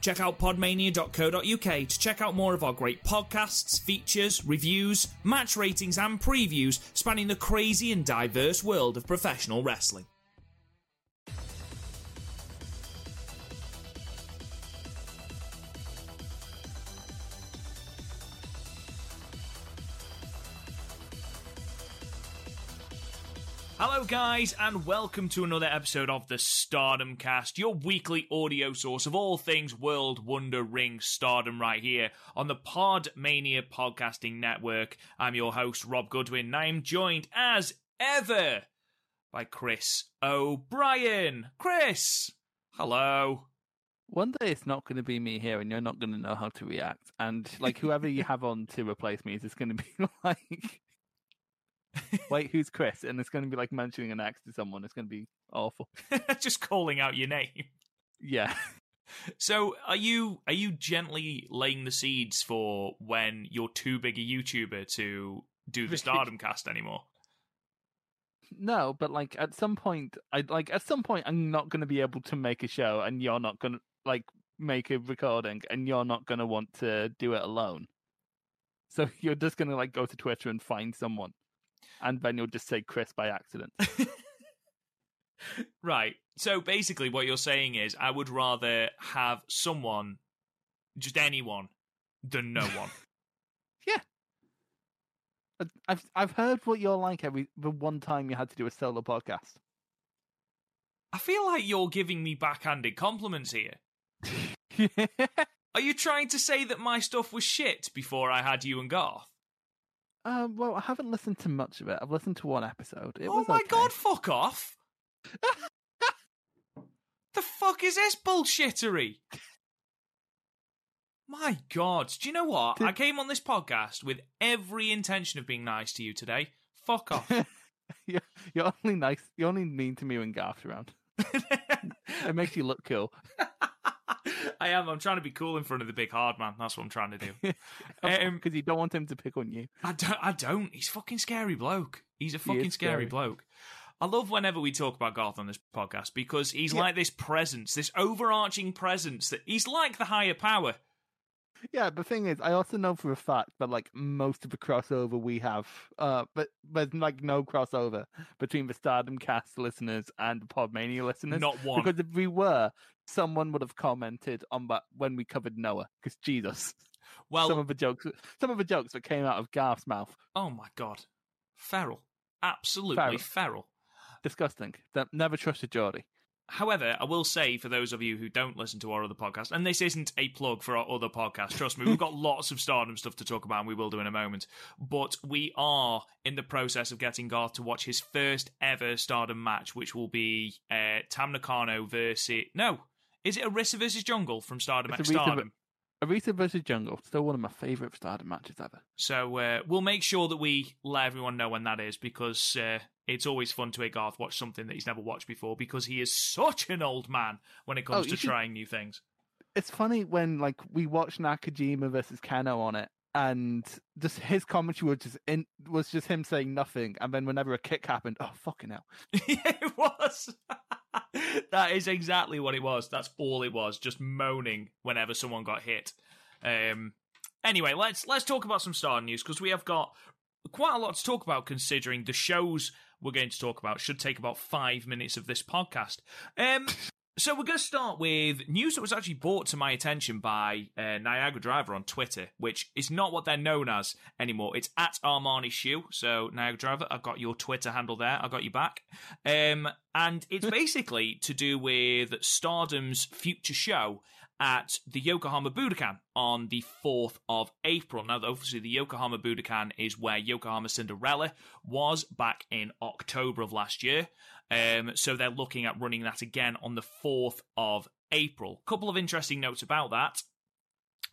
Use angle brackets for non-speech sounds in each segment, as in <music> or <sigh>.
Check out podmania.co.uk to check out more of our great podcasts, features, reviews, match ratings, and previews spanning the crazy and diverse world of professional wrestling. Hello, guys, and welcome to another episode of the Stardom Cast, your weekly audio source of all things World Wonder Ring Stardom, right here on the Podmania Podcasting Network. I'm your host, Rob Goodwin, and I'm joined as ever by Chris O'Brien. Chris, hello. One day it's not going to be me here, and you're not going to know how to react. And like whoever you have on to replace me is just going to be <laughs> like, <laughs> "Wait, who's Chris?" And it's going to be like mentioning an ex to someone. It's going to be awful. <laughs> Just calling out your name. Yeah, So, are you are you gently laying the seeds for when you're too big a YouTuber to do the <laughs> Stardom Cast anymore? no, but like at some point, I like at some point I'm not going to be able to make a show, and you're not going to like make a recording, and you're not going to want to do it alone. So you're just going to like go to Twitter and find someone, and then you'll just say Chris by accident. <laughs> Right. So basically, what you're saying is, I would rather have someone, just anyone, than no one. <laughs> Yeah. I've I've heard what you're like every the one time you had to do a solo podcast. I feel like you're giving me backhanded compliments here. <laughs> Are you trying to say that my stuff was shit before I had you and Garth? Um, well, I haven't listened to much of it. I've listened to one episode. It oh was my okay. god, fuck off! <laughs> the fuck is this bullshittery? My god, do you know what? I came on this podcast with every intention of being nice to you today. Fuck off. <laughs> you're, you're only nice. You're only mean to me when Garth's around. <laughs> It makes you look cool. I am. I'm trying to be cool in front of the big hard man. That's what I'm trying to do. <laughs> Um, Because you don't want him to pick on you. I don't. I don't. He's a fucking scary bloke. He's a fucking scary, scary. bloke. I love whenever we talk about Garth on this podcast because he's Yeah. like this presence, this overarching presence that he's like the higher power. Yeah, the thing is, I also know for a fact that like most of the crossover we have, uh, but there's like no crossover between the Stardom Cast listeners and the Podmania listeners. Not one. Because if we were, someone would have commented on that when we covered Noah. Because Jesus, Well, some of the jokes, some of the jokes that came out of Garth's mouth, oh my god, feral, absolutely Feral. feral. disgusting. Never trusted Geordie. However, I will say for those of you who don't listen to our other podcast, and this isn't a plug for our other podcast, trust me, we've got <laughs> lots of stardom stuff to talk about, and we will do in a moment. But we are in the process of getting Garth to watch his first ever stardom match, which will be uh, Tam Nakano versus. No, is it Arisa versus Jungle from Stardom It's X Stardom? Arisa versus Jungle, still one of my favourite Stardom matches ever. So uh, we'll make sure that we let everyone know when that is because uh, it's always fun to hear Garth watch something that he's never watched before because he is such an old man when it comes Oh, to trying new things. It's funny when like we watched Nakajima versus Kano on it, and just his commentary was just in, was just him saying nothing, and then whenever a kick happened, oh fucking hell! <laughs> it was. <laughs> that is exactly what it was. That's all it was. Just moaning whenever someone got hit. Um. Anyway, let's let's talk about some star news because we have got quite a lot to talk about. Considering the shows we're going to talk about should take about five minutes of this podcast. Um. So we're going to start with news that was actually brought to my attention by uh, Niagara Driver on Twitter, which is not what they're known as anymore. It's at Armani Shoe. So Niagara Driver, I've got your Twitter handle there. I got you back. Um, and it's <laughs> basically to do with Stardom's future show at the Yokohama Budokan on the 4th of April. Now, obviously, the Yokohama Budokan is where Yokohama Cinderella was back in October of last year. Um, so they're looking at running that again on the 4th of April. A Couple of interesting notes about that.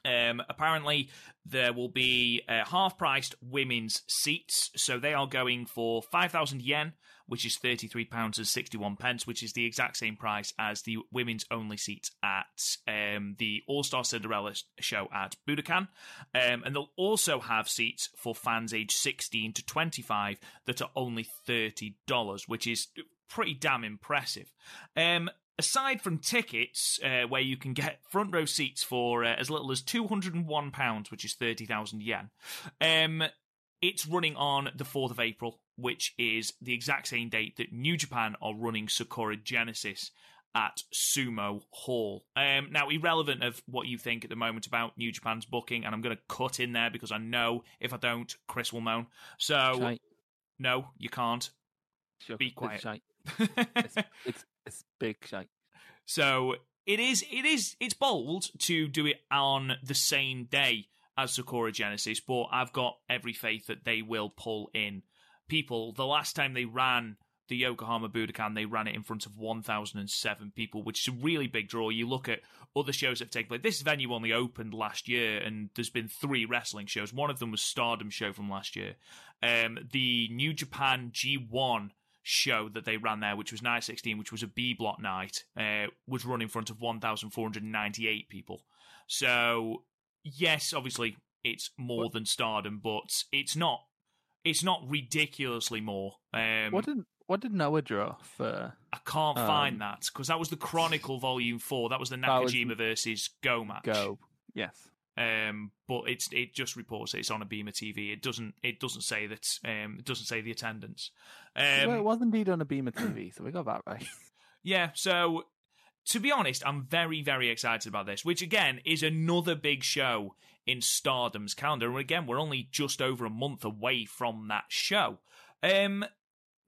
Um, apparently, there will be uh, half-priced women's seats, so they are going for five thousand yen, which is thirty-three pounds and sixty-one pence, which is the exact same price as the women's only seat at um, the All Star Cinderella show at Budokan. Um, and they'll also have seats for fans aged sixteen to twenty-five that are only thirty dollars, which is pretty damn impressive. Um, aside from tickets, uh, where you can get front row seats for uh, as little as £201, which is 30,000 yen, um, it's running on the 4th of April, which is the exact same date that New Japan are running Sakura Genesis at Sumo Hall. Um, now, irrelevant of what you think at the moment about New Japan's booking, and I'm going to cut in there because I know if I don't, Chris will moan. So, Shite. no, you can't. Sure, Be it's quiet. shite. It's, <laughs> it's it's big shite. So it is it is it's bold to do it on the same day as Sakura Genesis, but I've got every faith that they will pull in people. The last time they ran the Yokohama Budokan, they ran it in front of 1,007 people, which is a really big draw. You look at other shows that have taken place. This venue only opened last year, and there's been three wrestling shows. One of them was Stardom show from last year. Um, the New Japan G1 show that they ran there, which was night 16, which was a B block night, uh, was run in front of 1,498 people. So, yes, obviously it's more than Stardom, but it's not. It's not ridiculously more. Um, What did what did Noah draw for? I can't um, find that because that was the Chronicle Volume Four. That was the That was- Nakajima versus Go match. Go. Yes. Um, but it's it just reports that it's on Abema TV. It doesn't it doesn't say that um it doesn't say the attendance. Um, well, it was indeed on Abema TV, so we got that right. <laughs> Yeah, so to be honest, I'm very, very excited about this, which again is another big show in Stardom's calendar. And again, we're only just over a month away from that show. Um,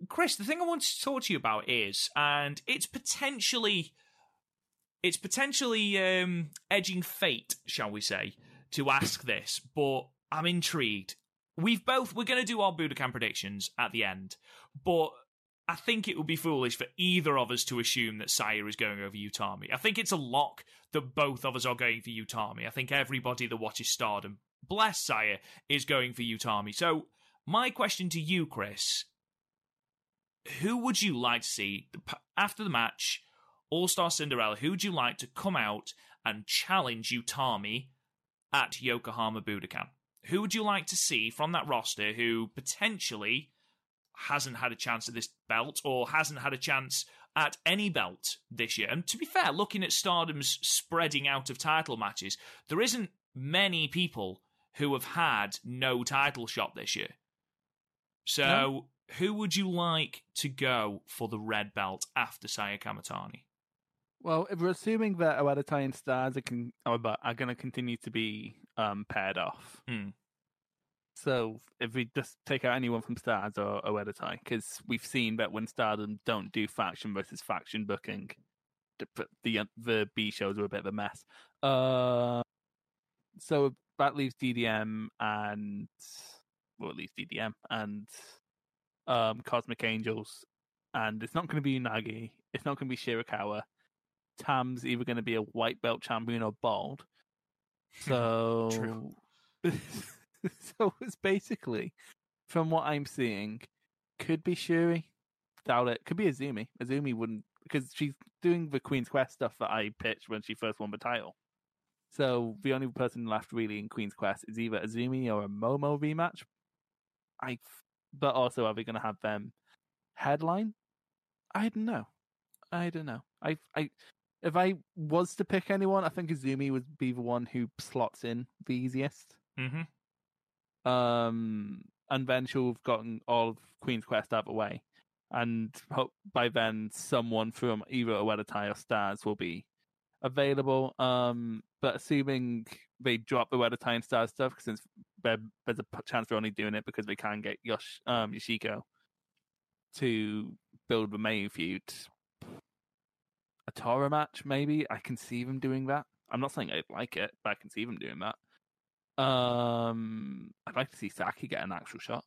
Chris, the thing I want to talk to you about is, and it's potentially, it's potentially um, edging fate, shall we say, to ask this, but I'm intrigued. We've both we're going to do our Budokan predictions at the end, but I think it would be foolish for either of us to assume that Saya is going over Utami. I think it's a lock that both of us are going for Utami. I think everybody that watches Stardom, bless Saya, is going for Utami. So, my question to you, Chris, who would you like to see after the match, All Star Cinderella? Who would you like to come out and challenge Utami at Yokohama Budokan? Who would you like to see from that roster who potentially hasn't had a chance at this belt or hasn't had a chance at any belt this year. And to be fair, looking at Stardom's spreading out of title matches, there isn't many people who have had no title shot this year. So, No. who would you like to go for the red belt after Saya Kamitani? Well, if we're assuming that Oedo Tai and Stars are, con- are, are going to continue to be um, paired off, Hmm. So if we just take out anyone from Stars or Oedo Tai, because we've seen that when Stardom don't do faction versus faction booking, the the, the B shows are a bit of a mess. Uh, so that leaves DDM and well, at least DDM and um, Cosmic Angels, and it's not going to be Unagi. It's not going to be Shirakawa. Tam's either going to be a white belt champion or bald. <laughs> So, <laughs> <laughs> so it's basically, from what I'm seeing, could be Shuri. Doubt it. Could be Azumi. Azumi wouldn't because she's doing the Queen's Quest stuff that I pitched when she first won the title. So the only person left really in Queen's Quest is either Azumi or a Momo rematch. I, but also are we going to have them headline? I don't know. I don't know. I I if I was to pick anyone, I think Azumi would be the one who slots in the easiest. Mm-hmm. Um, and then she'll have gotten all of Queen's Quest out of the way, and by then someone from either Oedo Tai or Stars will be available. Um, but assuming they drop the Oedo Tai and Stars stuff, since there's a chance they're only doing it because they can't get Yosh um Yoshiko to build the main feud. A Tora match, maybe I can see them doing that. I'm not saying I'd like it, but I can see them doing that. Um, I'd like to see Saki get an actual shot.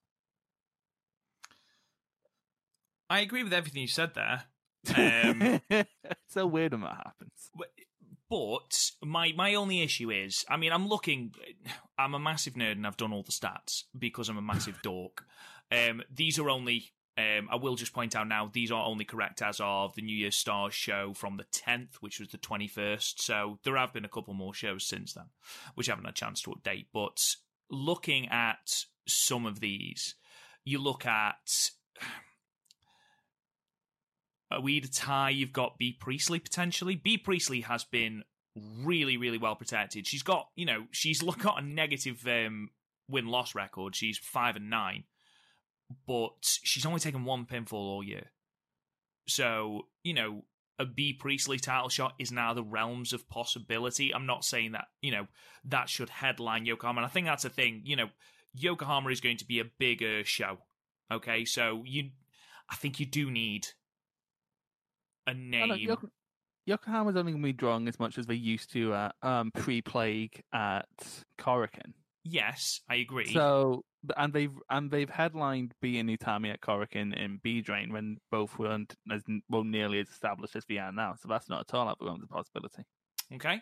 I agree with everything you said there. Um, it's <laughs> so weird when that happens. but my my only issue is, I mean, I'm looking. I'm a massive nerd and I've done all the stats because I'm a massive dork. Um, these are only. Um, I will just point out now these are only correct as of the New Year's Stars show from the 10th, which was the 21st. So there have been a couple more shows since then, which I haven't had a chance to update. But looking at some of these, you look at <sighs> weird tie. You've got Bea Priestley potentially. Bea Priestley has been really, really well protected. She's got, you know, she's <laughs> got a negative um, win loss record. She's five and nine, but she's only taken one pinfall all year. So, you know, a Bea Priestley title shot is now the realms of possibility. I'm not saying that, you know, that should headline Yokohama. And I think that's a thing, you know, Yokohama is going to be a bigger show. Okay, so you, I think you do need a name. No, Yoko- Yokohama's only going to be drawing as much as they used to at um, pre-plague at Korakuen. Yes, I agree. So, and they've and they've headlined B and Utami at Korakuen in B Drain when both weren't as well nearly as established as they are now. So that's not at all out of the possibility. Okay.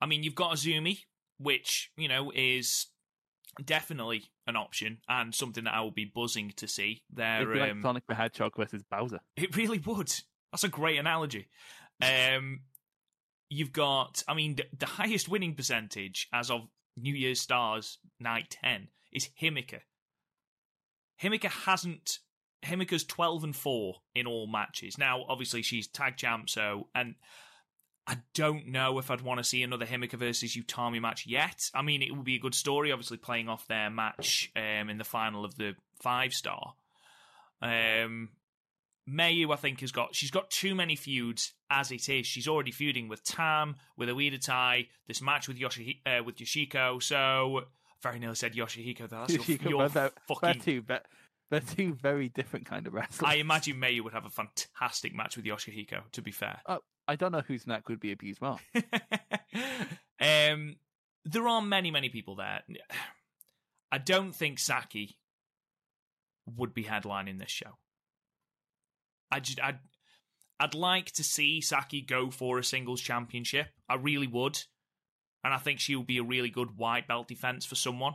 I mean, you've got Azumi, which, you know, is definitely an option and something that I will be buzzing to see. There, It'd be like um, Sonic the Hedgehog versus Bowser. it really would. That's a great analogy. Um, you've got, I mean, the, the highest winning percentage as of New Year's Stars Night 10 is Himika. Himika hasn't. Himika's 12 and 4 in all matches. Now, obviously, she's tag champ, so. And I don't know if I'd want to see another Himika versus Utami match yet. I mean, it would be a good story, obviously, playing off their match um, in the final of the five star. Um, Mayu, I think, has got she's got too many feuds as it is. She's already feuding with Tam, with Oedo Tai, this match with Yoshi uh, with Yoshiko. So very nearly said Yoshihiko. That's your, Yoshiko, your they're, they're fucking. two, but they're two very different kind of wrestlers. I imagine Mayu would have a fantastic match with Yoshihiko. To be fair, I don't know whose neck would be abused more. <laughs> um, there are many, many people there. I don't think Saki would be headlining this show. I just, I'd, I'd like to see Saki go for a singles championship. I really would, and I think she will be a really good white belt defense for someone.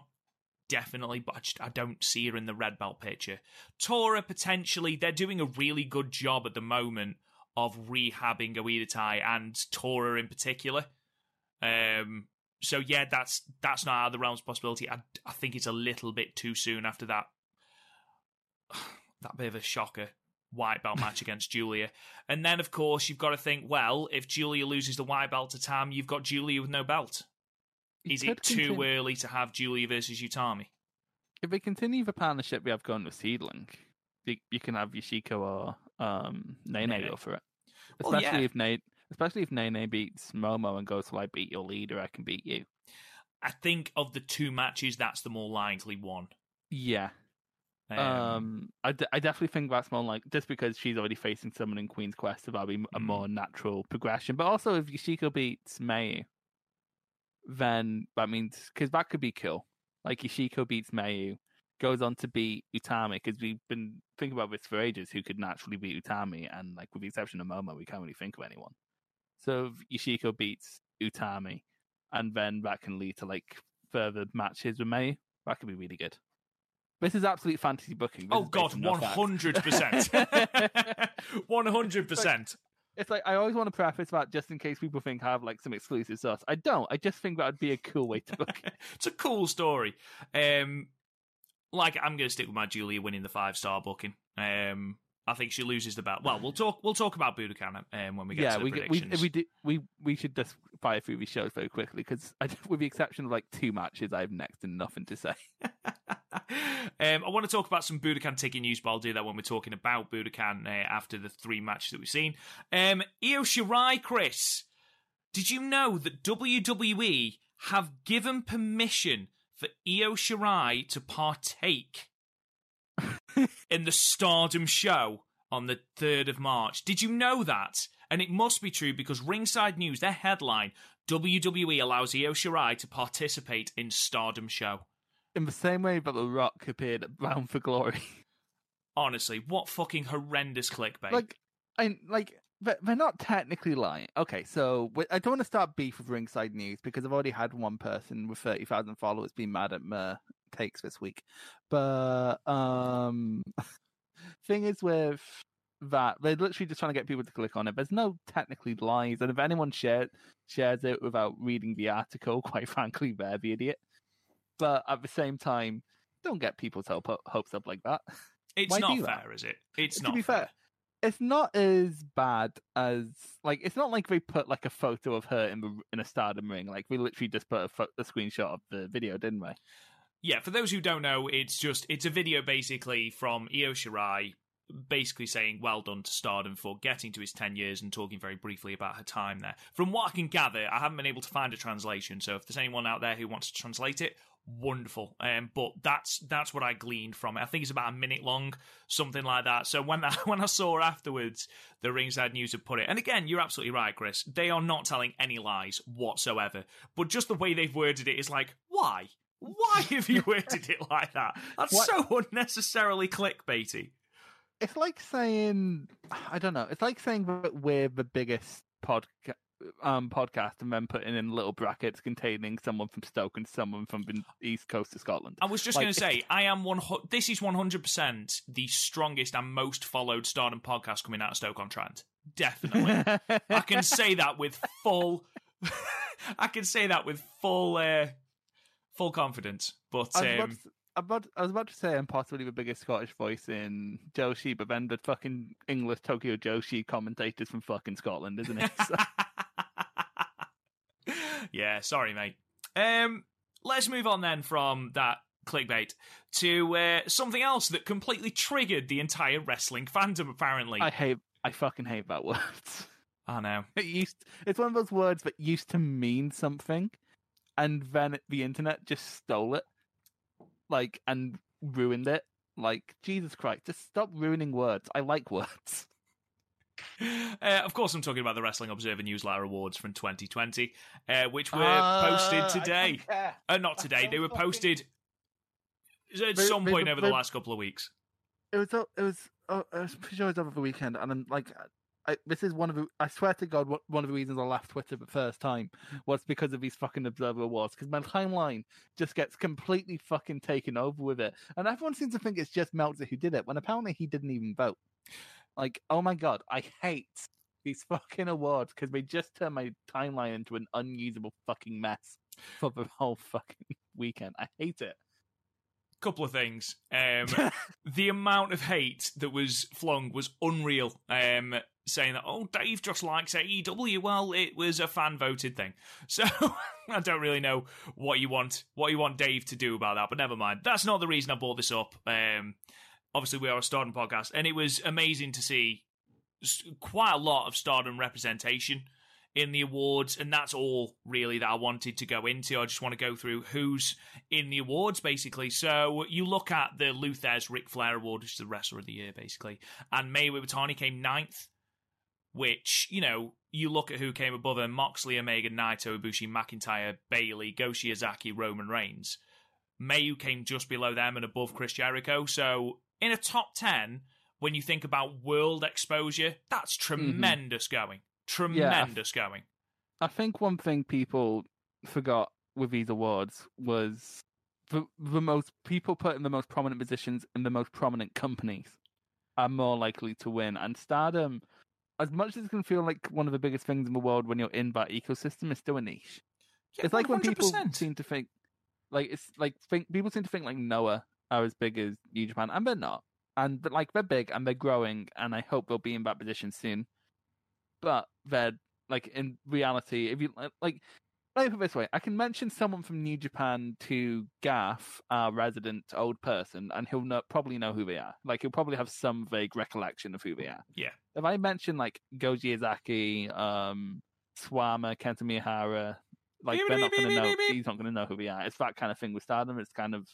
Definitely, but I, just, I don't see her in the red belt picture. Tora potentially, they're doing a really good job at the moment of rehabbing Oedo Tai and Tora in particular. Um, so yeah, that's that's not out of the realms of possibility. I, I think it's a little bit too soon after that <sighs> that bit of a shocker white belt match against Julia. And then of course you've got to think, well, if Julia loses the white belt to Tam, you've got Julia with no belt. You Is it too continue- early to have Julia versus Utami? If they continue the partnership we have going with Seadlinnng, you, you can have Yoshiko or um, Nene, Nene. go for it. Well, Especially yeah. if Nene, especially if Nene beats Momo and goes to like beat your leader, I can beat you. I think of the two matches, that's the more likely one. Yeah. Um, Um, I, d- I definitely think that's more like just because she's already facing someone in Queen's Quest, so that'll be a Mm. more natural progression. But also, if Yoshiko beats Mayu, then that means because that could be cool. Like Yoshiko beats Mayu, goes on to beat Utami because we've been thinking about this for ages. Who could naturally beat Utami? And like with the exception of Momo, we can't really think of anyone. So if Yoshiko beats Utami, and then that can lead to like further matches with Mayu. That could be really good. This is absolute fantasy booking. This oh god, one hundred percent, <laughs> one hundred percent. It's like I always want to preface that just in case people think I have like some exclusive sauce. I don't. I just think that would be a cool way to book it. <laughs> It's a cool story. Um, like I'm going to stick with my Julia winning the five star booking. Um, I think she loses the belt. Well, we'll talk. We'll talk about Budokan um, when we get yeah, to the we, get- we we do we we should just fire through these shows very quickly because with the exception of like two matches, I have next to nothing to say. <laughs> um, I want to talk about some Budokan ticket news, but I'll do that when we're talking about Budokan uh, after the three matches that we've seen. Um, Io Shirai, Chris, did you know that WWE have given permission for Io Shirai to partake <laughs> in the Stardom show on the 3rd of March? Did you know that? And it must be true because Ringside News, their headline, WWE allows Io Shirai to participate in Stardom show. In the same way that The Rock appeared at Bound for Glory. <laughs> Honestly, what fucking horrendous clickbait. Like, I like but they're not technically lying. Okay, so I don't want to start beef with Ringside News because I've already had one person with thirty thousand followers be mad at my takes this week. But um, <laughs> thing is with that they're literally just trying to get people to click on it. There's no technically lies, and if anyone shares shares it without reading the article, <laughs> quite frankly, they're the idiot. But at the same time, don't get people's hope, hopes up like that. It's Why not fair, that? is it? It's to not be fair, it's not as bad as like it's not like they put like a photo of her in the in a stardom ring. Like we literally just put a, fo- a screenshot of the video, didn't we? Yeah, for those who don't know, it's just it's a video basically from Io Shirai basically saying well done to Stardom for getting to his 10 years and talking very briefly about her time there. From what I can gather, I haven't been able to find a translation, so if there's anyone out there who wants to translate it, wonderful. Um, but that's that's what I gleaned from it. I think it's about a minute long, something like that. So when I, <laughs> when I saw afterwards, the Ringside News had put it, and again, you're absolutely right, Chris. They are not telling any lies whatsoever. But just the way they've worded it is like, why? Why have you <laughs> worded it like that? That's What- so unnecessarily clickbaity. It's like saying I don't know. It's like saying that we're the biggest podcast um podcast and then putting in little brackets containing someone from Stoke and someone from the east coast of Scotland. I was just Like, going to say, I am one. This is one hundred percent the strongest and most followed Stardom podcast coming out of Stoke on Trent. Definitely, <laughs> I can say that with full. <laughs> I can say that with full, uh, full confidence. But I was, about um, to, about, I was about to say I'm possibly the biggest Scottish voice in Joshi, but then the fucking English Tokyo Joshi commentators from fucking Scotland, isn't it? <laughs> So- yeah, sorry, mate. Um, let's move on then from that clickbait to uh, something else that completely triggered the entire wrestling fandom. Apparently, I hate, I fucking hate that word. I know. <laughs> It used, it's one of those words that used to mean something, and then the internet just stole it, like, and ruined it. Like, Jesus Christ, just stop ruining words. I like words. <laughs> <laughs> Uh, of course, I'm talking about the Wrestling Observer Newsletter Awards from 2020, uh, which were Uh, posted today. Uh, not today. They were posted at They- some point were- over the last couple of weeks. It was, it was, oh, I was pretty sure it was over the weekend, and I'm like, I, this is one of the, I swear to God, one- one of the reasons I left Twitter the first time was because of these fucking Observer Awards, because my timeline just gets completely fucking taken over with it, and everyone seems to think it's just Meltzer who did it, when apparently he didn't even vote. Like, oh my God, I hate these fucking awards because they just turn my timeline into an unusable fucking mess for the whole fucking <laughs> weekend. I hate it. Couple of things. <laughs> Um, the amount of hate that was flung was unreal. Um, saying that, oh, Dave just likes AEW. Well, it was a fan voted thing. <laughs> So I don't really know what you want, what you want Dave to do about that. But never mind. That's not the reason I brought this up. Um, obviously, we are a Stardom podcast, and it was amazing to see quite a lot of Stardom representation in the awards, and that's all really that I wanted to go into. I just want to go through who's in the awards, basically. So you look at the Lou Thesz Ric Flair Award, which is the Wrestler of the Year, basically, and Mayu Iwatani came ninth, which, you know, you look at who came above her, Moxley, Omega, Naito, Ibushi, McIntyre, Bayley, Go Shiozaki, Roman Reigns. Mayu came just below them and above Chris Jericho. So in a top 10, when you think about world exposure, that's mm-hmm. tremendous going. Tremendous going. I think one thing people forgot with these awards was the the most people put in the most prominent positions in the most prominent companies are more likely to win. And Stardom, as much as it can feel like one of the biggest things in the world when you're in that ecosystem, is still a niche. Yeah, it's like when people seem to think, like it's like think people seem to think like Noah are as big as New Japan, and they're not. And but like they're big and they're growing, and I hope they'll be in that position soon. But they're like in reality, if you like, let me put it this way: I can mention someone from New Japan to Gaff, our resident old person, and he'll know, probably know who they are. Like he'll probably have some vague recollection of who they are. Yeah. If I mention like Go Shiozaki, um, Swama, Kento Miyahara, like Beep, they're not going to know. beep, beep. He's not going to know who they are. It's that kind of thing with Stardom. It's kind of,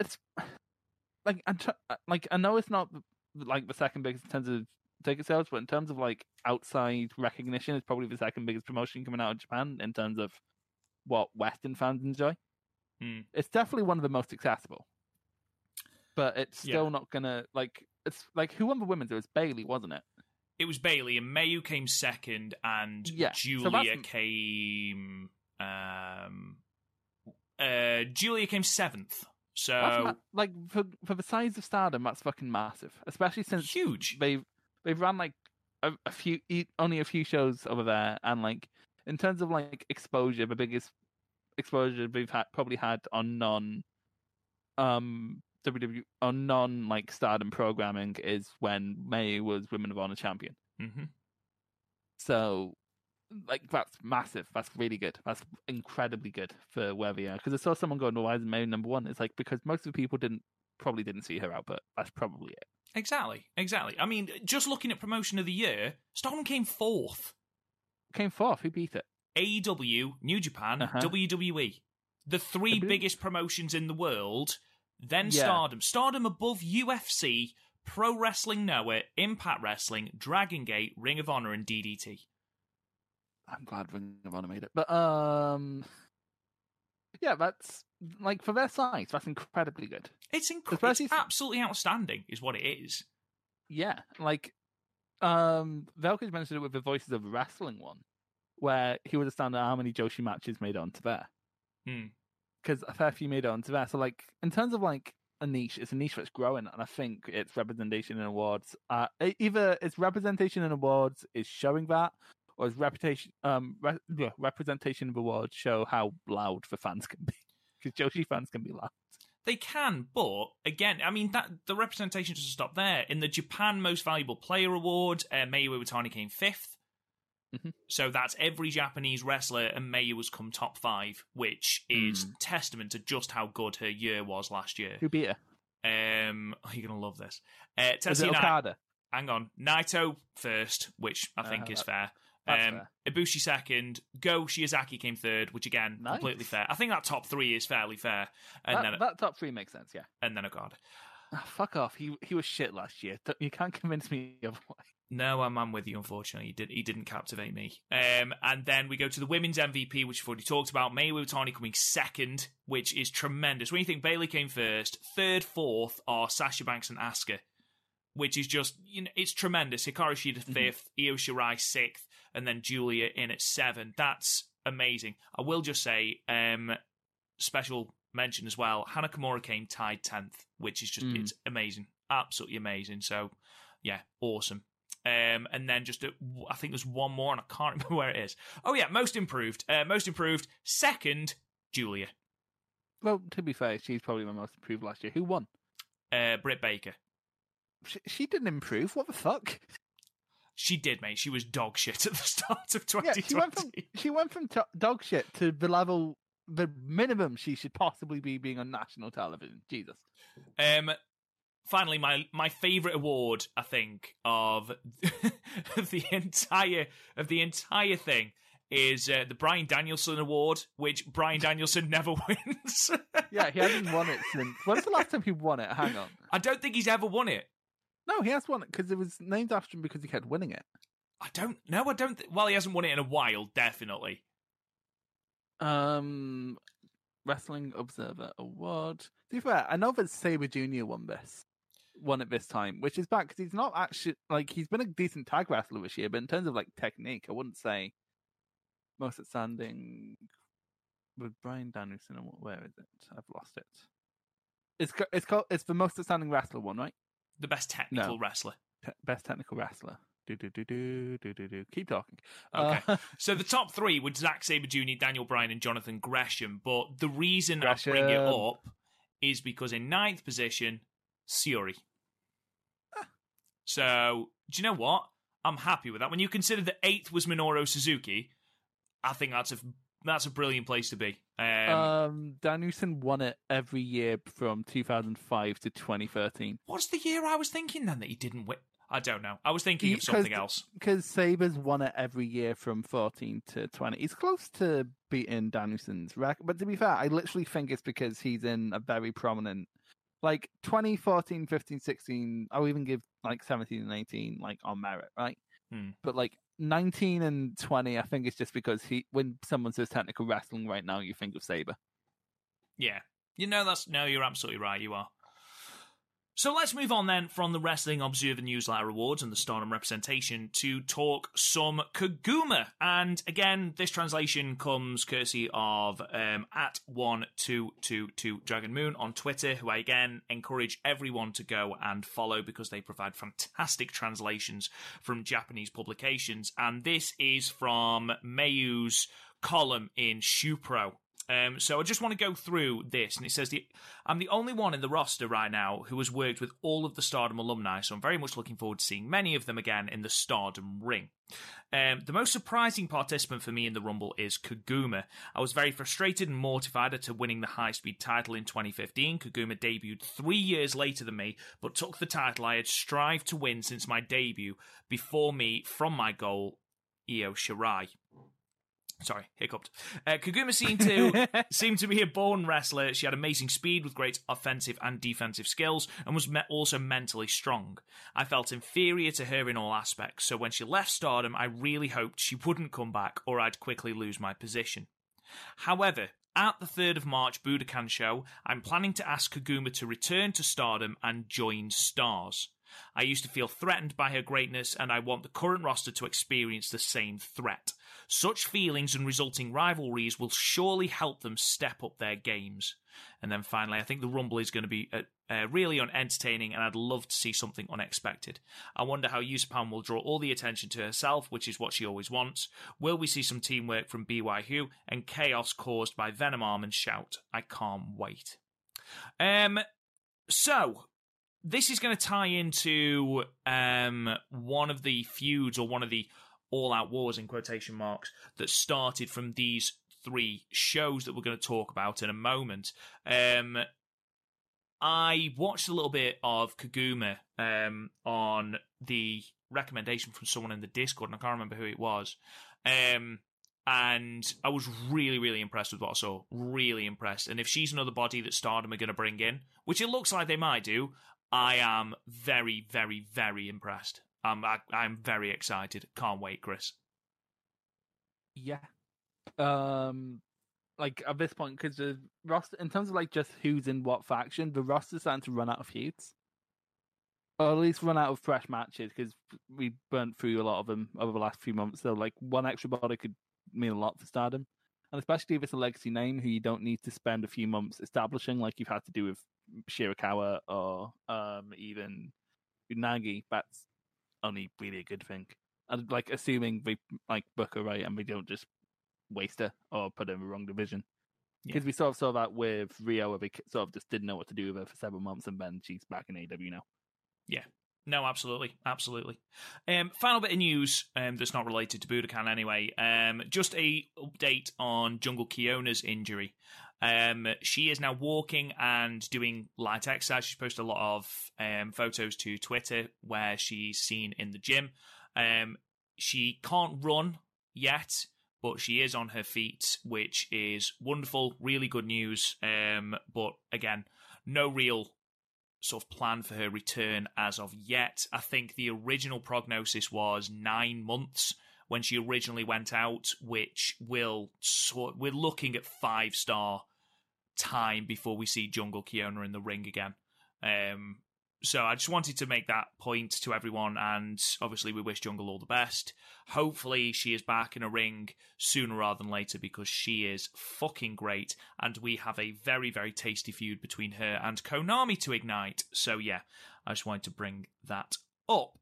it's like I'm tr- like I know it's not like the second biggest in terms of ticket sales, but in terms of like outside recognition, it's probably the second biggest promotion coming out of Japan in terms of what Western fans enjoy. Hmm. It's definitely one of the most accessible. but it's Yeah. still not gonna like. It's like who won the women's? It was Bayley, wasn't it? It was Bayley and Mayu came second, and Yeah, Julia that's- came. Um, uh, Julia came seventh. So ma- like for for the size of Stardom, that's fucking massive. Especially since huge. they've they've run like a, a few only a few shows over there, and like in terms of like exposure, the biggest exposure we've had probably had on non um WWE on non like Stardom programming is when May was Women of Honor champion. hmm So like that's massive. That's really good. That's incredibly good for where we are. Because I saw someone going, "Well, why isn't May number one?" It's like because most of the people didn't probably didn't see her output. That's probably it. Exactly, exactly. I mean, just looking at promotion of the year, Stardom came fourth. Came fourth. Who beat it? AEW, New Japan, Uh-huh. WWE. The three believe- biggest promotions in the world. Then Yeah. Stardom. Stardom above UFC, Pro Wrestling Noah, Impact Wrestling, Dragon Gate, Ring of Honor, and DDT. I'm glad Ring of Honor made it. But um, <laughs> yeah, that's like for their size, that's incredibly good. It's, inc- Especially it's absolutely outstanding, is what it is. Yeah, like um, Velkage mentioned it with the Voices of Wrestling one, where he would understand how many Joshi matches made it onto there. Hmm. Because a fair few made it onto there. So, like, in terms of like a niche, it's a niche that's growing, and I think its representation in awards, uh, either its representation in awards is showing that, its reputation, um, re- yeah, representation of awards show how loud the fans can be. <laughs> Because Joshi fans can be loud. They can, but again, I mean that the representation doesn't stop there. In the Japan Most Valuable Player Award, uh, Mayu Iwatani came 5th Mhm. So that's every Japanese wrestler, and Mayu has come top five, which is testament to just how good her year was last year. Who beat her? Um, <laughs> oh, you're gonna love this. Uh, Was it Tetsuya Okada? hang on, Naito first, which I think Uh, is fair. That's Um, Ibushi second, Go Shiozaki came third, which again Nice. completely fair. I think that top three is fairly fair, and That, then that top three makes sense, yeah. and then Okada. Ah, fuck off. He he was shit last year. You can't convince me otherwise. No, I'm, I'm with you. Unfortunately, he, did, he didn't captivate me. Um, and then we go to the women's MVP, which we've already talked about. Mayu Iwatani coming second, which is tremendous. When you think Bayley came first, third, fourth are Sasha Banks and Asuka, which is just you know it's tremendous. Hikaru Shida 5th Io Shirai sixth, and then Julia in at seven. That's amazing. I will just say, um, special mention as well. Hana Kimura came tied tenth, which is just Mm. it's amazing, absolutely amazing. So yeah, awesome. Um, and then just a, I think there's one more, and I can't <laughs> remember where it is. Oh yeah, most improved. Uh, most improved. Second, Julia. Well, to be fair, she's probably my most improved last year. Who won? Uh, Britt Baker. She, she didn't improve. What the fuck? She did, mate. She was dog shit at the <laughs> start of Yeah, 2020. she went from she went from to- dog shit to the level, the minimum she should possibly be being on national television. Jesus. Um, finally, my my favorite award, I think, of <laughs> of the entire of the entire thing is uh, the Bryan Danielson Award, which Bryan <laughs> Danielson never wins. Yeah, he hasn't won it since. When's the last time he won it? Hang on. I don't think he's ever won it. No, he has won it because it was named after him because he kept winning it. I don't. know. I don't. Th- well, he hasn't won it in a while, definitely. Um, Wrestling Observer Award. To be fair, I know that Sabre Junior won this, won it this time, which is bad because he's not actually like he's been a decent tag wrestler this year, but in terms of like technique, I wouldn't say most outstanding with Bryan Danielson. and Where is it? I've lost it. It's it's called it's the most outstanding wrestler one, right? The best technical No. wrestler. Te- best technical wrestler. Do do do do do do do. Keep talking. Okay. Uh, <laughs> So the top three were Zack Sabre Jr., Daniel Bryan, and Jonathan Gresham. But the reason I bring it up is because in ninth position, Shuri. So do you know what? I'm happy with that. When you consider the eighth was Minoru Suzuki, I think that's a that's a brilliant place to be. Um, um, Danielson won it every year from 2005 to 2013 what's the year I was thinking then that he didn't win? I don't know. I was thinking of something else. because Sabre's won it every year from 14 to 20. He's close to beating Danielson's record, but to be fair, I literally think it's because he's in a very prominent, like 2014, 15, 16. I'll even give like 17 and 18 like on merit, right? Hmm. But like 19 and 20, I think it's just because he when someone says technical wrestling right now, you think of Sabre. Yeah. You know that's no, you're absolutely right. You are. So let's move on then from the Wrestling Observer Newsletter Awards and the Stardom representation to talk some Koguma. And again, this translation comes courtesy of um, at one two two two Dragon Moon on Twitter, who I again encourage everyone to go and follow because they provide fantastic translations from Japanese publications. And this is from Mayu's column in Shupro. Um, so I just want to go through this, and it says the, I'm the only one in the roster right now who has worked with all of the Stardom alumni, so I'm very much looking forward to seeing many of them again in the Stardom ring. Um, the most surprising participant for me in the Rumble is Koguma. I was very frustrated and mortified at winning the high speed title in 2015. Koguma debuted three years later than me, but took the title I had strived to win since my debut before me from my goal, Io Shirai. Sorry, hiccuped. Uh, Koguma seemed to <laughs> seemed to be a born wrestler. She had amazing speed with great offensive and defensive skills, and was me- also mentally strong. I felt inferior to her in all aspects, so when she left Stardom, I really hoped she wouldn't come back, or I'd quickly lose my position. However, at the 3rd of March Budokan show, I'm planning to ask Koguma to return to Stardom and join Stars. I used to feel threatened by her greatness, and I want the current roster to experience the same threat. Such feelings and resulting rivalries will surely help them step up their games. And then finally, I think the Rumble is going to be uh, uh, really entertaining, and I'd love to see something unexpected. I wonder how Yusapan will draw all the attention to herself, which is what she always wants. Will we see some teamwork from BYU and chaos caused by Venom Arm and Shout? I can't wait. Um, so this is going to tie into um, one of the feuds or one of the all out wars in quotation marks that started from these three shows that we're going to talk about in a moment. Um, I watched a little bit of Koguma um, on the recommendation from someone in the Discord, and I can't remember who it was. Um, and I was really, really impressed with what I saw. Really impressed. And if she's another body that Stardom are going to bring in, which it looks like they might do, I am very, very, very impressed. I'm I, I'm very excited. Can't wait, Chris. Yeah. Um, like at this point, because the roster, in terms of like just who's in what faction, the roster's starting to run out of feuds, or at least run out of fresh matches because we burnt through a lot of them over the last few months. So like one extra body could mean a lot for Stardom, and especially if it's a legacy name who you don't need to spend a few months establishing, like you've had to do with Shirakawa or um, even Unagi. That's only really a good thing. And like assuming we like book her right and we don't just waste her or put her in the wrong division. Because yeah. we sort of saw that with Rio, where we sort of just didn't know what to do with her for several months, and then she's back in AW now. Yeah, no, absolutely, absolutely. Um, final bit of news um, that's not related to Budokan anyway. Um, just a update on Jungle Kyona's injury. Um, she is now walking and doing light exercise. She's posted a lot of um, photos to Twitter where she's seen in the gym. Um, she can't run yet, but she is on her feet, which is wonderful. Really good news. But again, no real sort of plan for her return as of yet. I think the original prognosis was nine months when she originally went out, which will sort we're looking at five star time before we see Jungle Kyona in the ring again. Um, so I just wanted to make that point to everyone, and obviously we wish Jungle all the best. Hopefully she is back in a ring sooner rather than later because she is fucking great, and we have a very very tasty feud between her and Konami to ignite. So yeah, I just wanted to bring that up.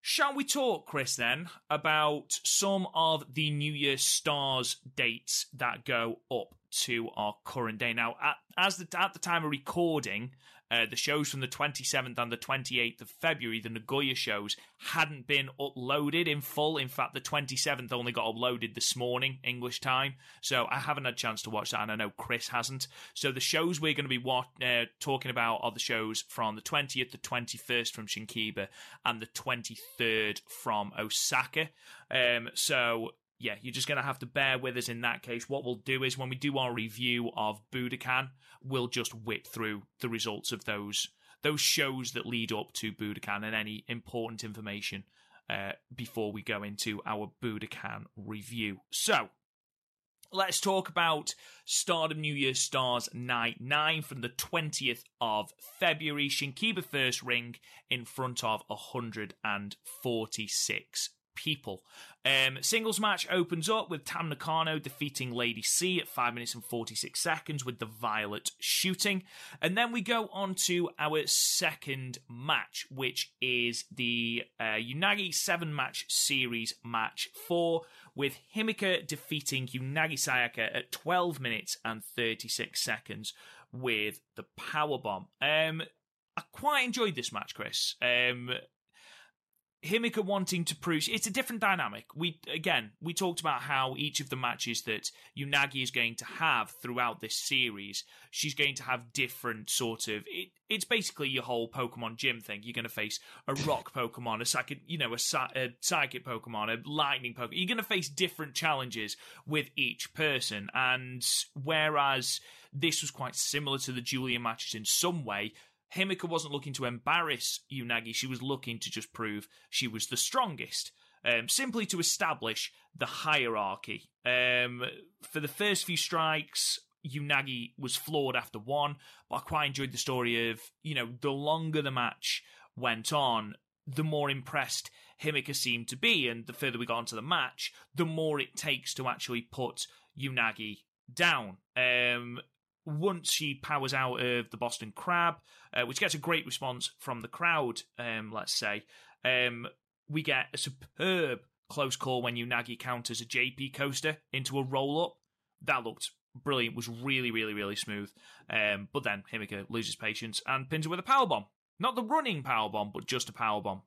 Shall we talk, Chris, then, about some of the New Year Stars dates that go up to our current day? Now, at, as the, at the time of recording, uh, the shows from the 27th and the 28th of February, the Nagoya shows, hadn't been uploaded in full. In fact, the 27th only got uploaded this morning, English time. So I haven't had a chance to watch that, and I know Chris hasn't. So the shows we're going to be uh, talking about are the shows from the 20th, the 21st from Shinkiba, and the 23rd from Osaka. Um, so yeah, you're just going to have to bear with us in that case. What we'll do is when we do our review of Budokan, we'll just whip through the results of those those shows that lead up to Budokan and any important information uh, before we go into our Budokan review. So, Let's talk about Stardom New Year Stars Night 9 from the 20th of February. Shinkiba first ring in front of 146 people. Um, singles match opens up with Tam Nakano defeating Lady C at 5 minutes and 46 seconds with the Violet shooting. And then we go on to our second match, which is the uh, Unagi 7 match series match 4 with Himika defeating Unagi Sayaka at 12 minutes and 36 seconds with the powerbomb. Um, I quite enjoyed this match, Chris. Um, Himeka wanting to prove it's a different dynamic. We again we talked about how each of the matches that Unagi is going to have throughout this series, she's going to have different sort of. It, it's basically your whole Pokemon gym thing. You're going to face a rock <laughs> Pokemon, a psychic, you know, a, a psychic Pokemon, a lightning Pokemon. You're going to face different challenges with each person, and whereas this was quite similar to the Julia matches in some way, Himeka wasn't looking to embarrass Unagi, she was looking to just prove she was the strongest. Um, simply to establish the hierarchy. Um, for the first few strikes, Unagi was floored after one, but I quite enjoyed the story of, you know, the longer the match went on, the more impressed Himeka seemed to be, and the further we got into the match, the more it takes to actually put Unagi down. Um, once she powers out of the Boston Crab, uh, which gets a great response from the crowd, um, let's say, um, we get a superb close call when Unagi counters a JP coaster into a roll up. That looked brilliant, was really, really, really smooth. Um, but then Himeka loses patience and pins her with a power bomb. Not the running power bomb, but just a power bomb.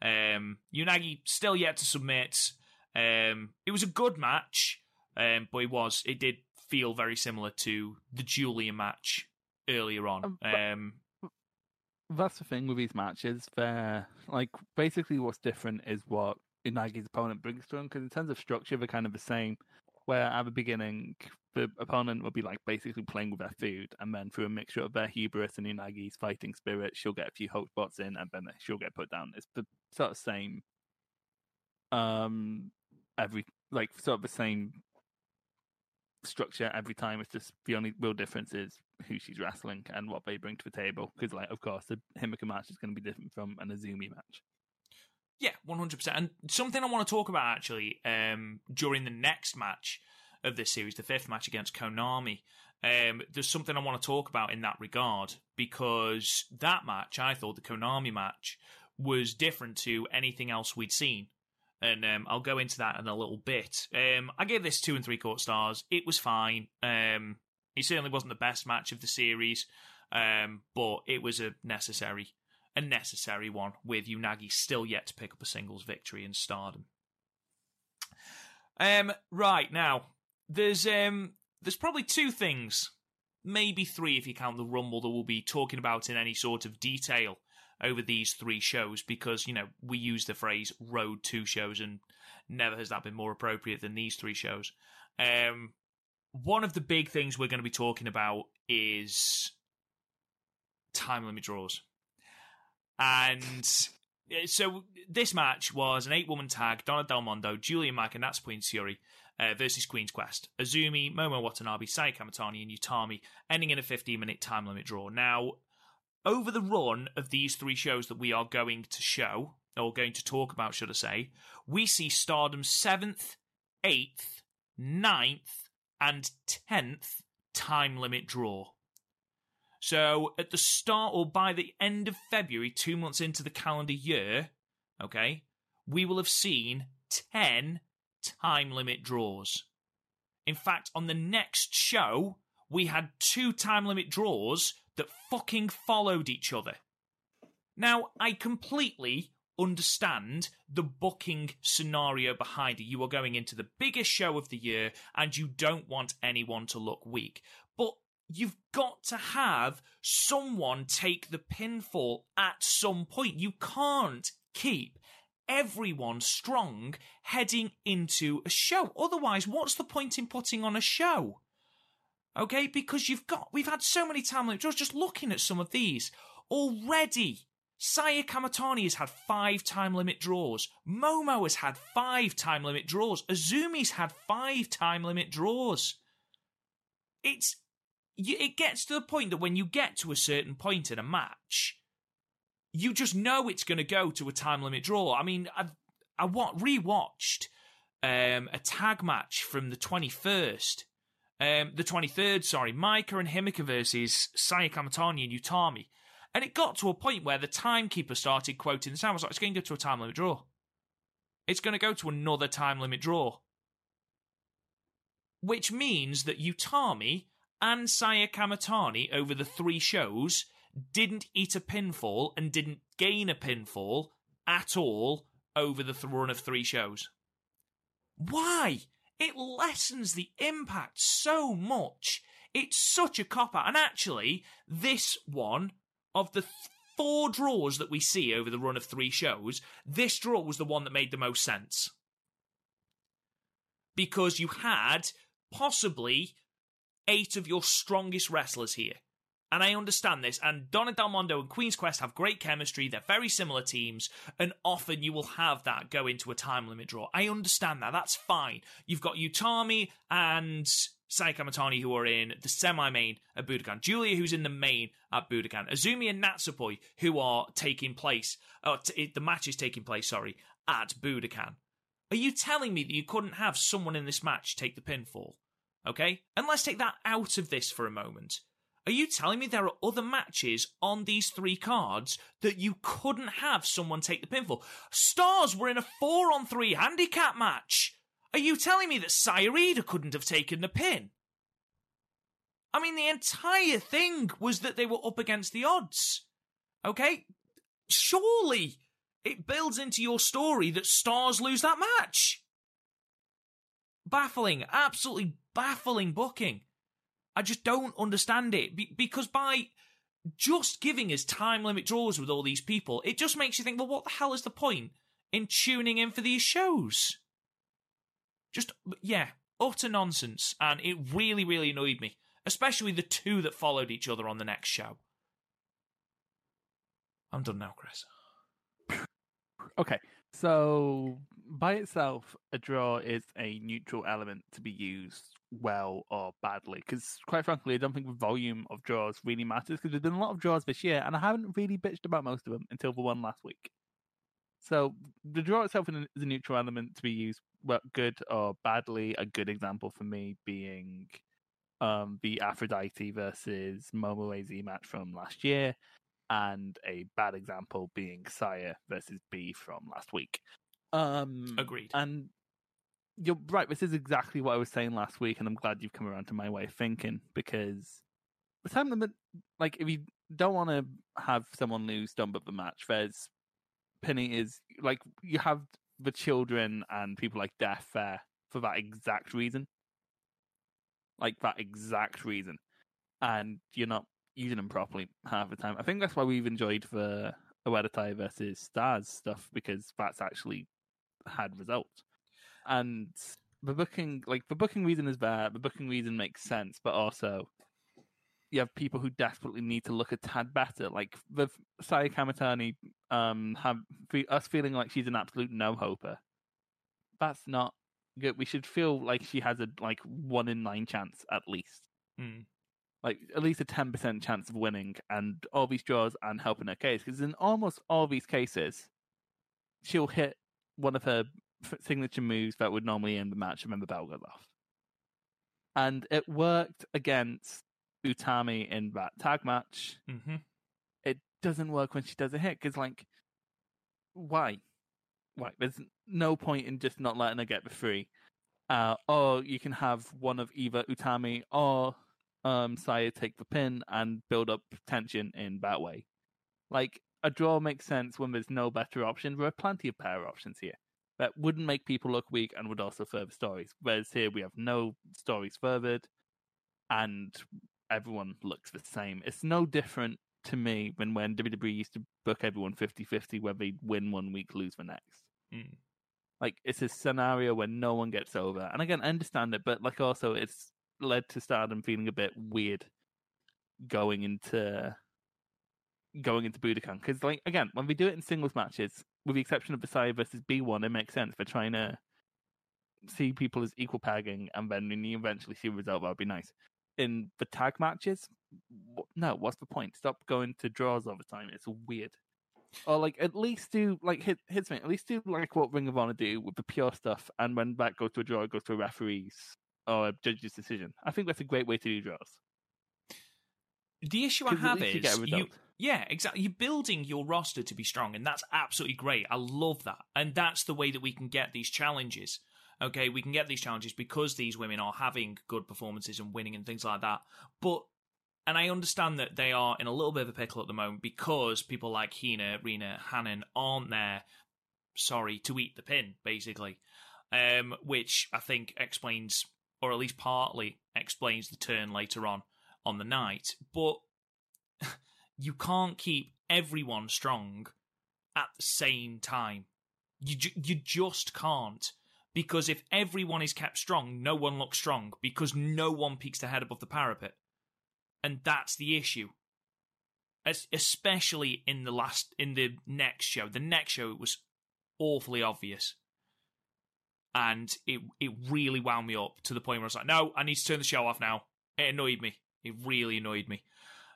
Um, Unagi still yet to submit. Um, it was a good match, um, but it was it did feel very similar to the Julia match earlier on. Um, Um, That's the thing with these matches. They're like basically what's different is what Unagi's opponent brings to him. Because in terms of structure, they're kind of the same. Where at the beginning, the opponent will be like basically playing with their food, and then through a mixture of their hubris and Unagi's fighting spirit, she'll get a few hook spots in, and then she'll get put down. It's the sort of same. Um, every like sort of the same structure every time. It's just the only real difference is who she's wrestling and what they bring to the table. Because, like, of course, the Himeka match is going to be different from an Azumi match. Yeah, one hundred percent. And something I want to talk about actually um, during the next match of this series, the fifth match against Konami. Um, there's something I want to talk about in that regard because that match, I thought the Konami match was different to anything else we'd seen, and um, I'll go into that in a little bit. Um, I gave this two and three quarter stars. It was fine. Um, it certainly wasn't the best match of the series, um, but it was a necessary a necessary one, with Unagi still yet to pick up a singles victory in Stardom. Um, right now, there's um, there's probably two things, maybe three if you count the Rumble that we'll be talking about in any sort of detail over these three shows, because you know we use the phrase "road to shows," and never has that been more appropriate than these three shows. Um, one of the big things we're going to be talking about is time limit draws. And uh, so this match was an eight woman tag Donna Del Mondo, Julia Mack, and Natsupoi Fury uh, versus Queen's Quest. Azumi, Momo Watanabe, Saya Kamitani, and Utami, ending in a 15 minute time limit draw. Now, over the run of these three shows that we are going to show, or going to talk about, should I say, we see Stardom 7th, 8th, 9th, and 10th time limit draw. So at the start or by the end of February, two months into the calendar year, okay, we will have seen 10 time limit draws. In fact, on the next show, we had two time limit draws that fucking followed each other. Now, I completely understand the booking scenario behind it. You are going into the biggest show of the year and you don't want anyone to look weak. But you've got to have someone take the pinfall at some point. You can't keep everyone strong heading into a show. Otherwise, what's the point in putting on a show? Okay, because you've got, we've had so many time limit draws, just looking at some of these already. Saya Kamitani has had five time limit draws. Momo has had five time limit draws. Azumi's had five time limit draws. It's it gets to the point that when you get to a certain point in a match, you just know it's going to go to a time limit draw. I mean, I what rewatched um, a tag match from the twenty first, um, the twenty third. Sorry, Maika and Himeka versus Saya Kamitani and Utami, and it got to a point where the timekeeper started quoting the. I was like, "It's going to go to a time limit draw. It's going to go to another time limit draw." Which means that Utami and Saya Kamitani over the three shows didn't eat a pinfall and didn't gain a pinfall at all over the th- run of three shows. Why? It lessens the impact so much. It's such a cop out. And actually, this one of the th- four draws that we see over the run of three shows, this draw was the one that made the most sense. Because you had possibly eight of your strongest wrestlers here. And I understand this. And Donna Del Mondo and Queen's Quest have great chemistry. They're very similar teams. And often you will have that go into a time limit draw. I understand that. That's fine. You've got Utami and Saya Kamitani who are in the semi-main at Budokan. Julia who's in the main at Budokan. Azumi and Natsupoi who are taking place. Uh, t- the match is taking place, sorry, at Budokan. Are you telling me that you couldn't have someone in this match take the pinfall? Okay? And let's take that out of this for a moment. Are you telling me there are other matches on these three cards that you couldn't have someone take the pinfall? Stars were in a four on three handicap match. Are you telling me that Saya Iida couldn't have taken the pin? I mean, the entire thing was that they were up against the odds. Okay? Surely it builds into your story that Stars lose that match. Baffling, absolutely baffling booking. I just don't understand it Be- because by just giving us time limit draws with all these people, it just makes you think, well, what the hell is the point in tuning in for these shows? Just, yeah, utter nonsense. And it really, really annoyed me, especially the two that followed each other on the next show. I'm done now, Chris. <laughs> Okay, so by itself, a draw is a neutral element to be used well or badly. Because quite frankly, I don't think the volume of draws really matters. Because there's been a lot of draws this year, and I haven't really bitched about most of them until the one last week. So the draw itself is a neutral element to be used well, good or badly. A good example for me being um, the Aphrodite versus Momo AZ match from last year, and a bad example being Saya versus Bea from last week. Um, Agreed. And you're right. This is exactly what I was saying last week, and I'm glad you've come around to my way of thinking because the time limit, like, if you don't want to have someone lose, don't book the match. There's Penny is like you have the children and people like Death there for that exact reason, like that exact reason, and you're not using them properly half the time. I think that's why we've enjoyed the Oedo versus Stars stuff because that's actually had results. And the booking, like the booking reason is there. The booking reason makes sense, but also you have people who desperately need to look a tad better. Like the Saya Kamitani, um, have us feeling like she's an absolute no hoper. That's not good. We should feel like she has a like one in nine chance at least. Mm. Like at least a ten percent chance of winning, and all these draws and helping her case. Because in almost all these cases, she'll hit one of her signature moves that would normally end the match. Remember, bell goes off, and it worked against Utami in that tag match. Mm-hmm. It doesn't work when she does a hit because, like, why? Why? There's no point in just not letting her get the free. Uh, or you can have one of either Utami or um, Saya take the pin and build up tension in that way. Like a draw makes sense when there's no better option. There are plenty of pair options here that wouldn't make people look weak and would also further stories. Whereas here we have no stories furthered and everyone looks the same. It's no different to me than when WWE used to book everyone 50 50 where they'd win one week, lose the next. Mm. Like it's a scenario where no one gets over. And again, I understand it, but like also it's led to Stardom feeling a bit weird going into going into Budokan because, like, again, when we do it in singles matches, with the exception of Visaya versus B1, it makes sense. We're trying to see people as equal pegging, and then when you eventually see a result, that would be nice. In the tag matches, no, what's the point? Stop going to draws all the time. It's weird. Or like at least do like hit hits me. At least do like what Ring of Honor do with the pure stuff, and when that goes to a draw, it goes to a referee's or a judge's decision. I think that's a great way to do draws. The issue I have is you, you, yeah, exactly. You're building your roster to be strong, and that's absolutely great. I love that, and that's the way that we can get these challenges. Okay, we can get these challenges because these women are having good performances and winning and things like that. But and I understand that they are in a little bit of a pickle at the moment because people like Hina, Rena, Hanan aren't there. Sorry to eat the pin, basically, um, which I think explains, or at least partly explains, the turn later on on the night. But <laughs> you can't keep everyone strong at the same time. You ju- you just can't because if everyone is kept strong, no one looks strong because no one peeks their head above the parapet, and that's the issue. As, especially in the last in the next show, the next show it was awfully obvious, and it it really wound me up to the point where I was like, no, I need to turn the show off now. It annoyed me. It really annoyed me.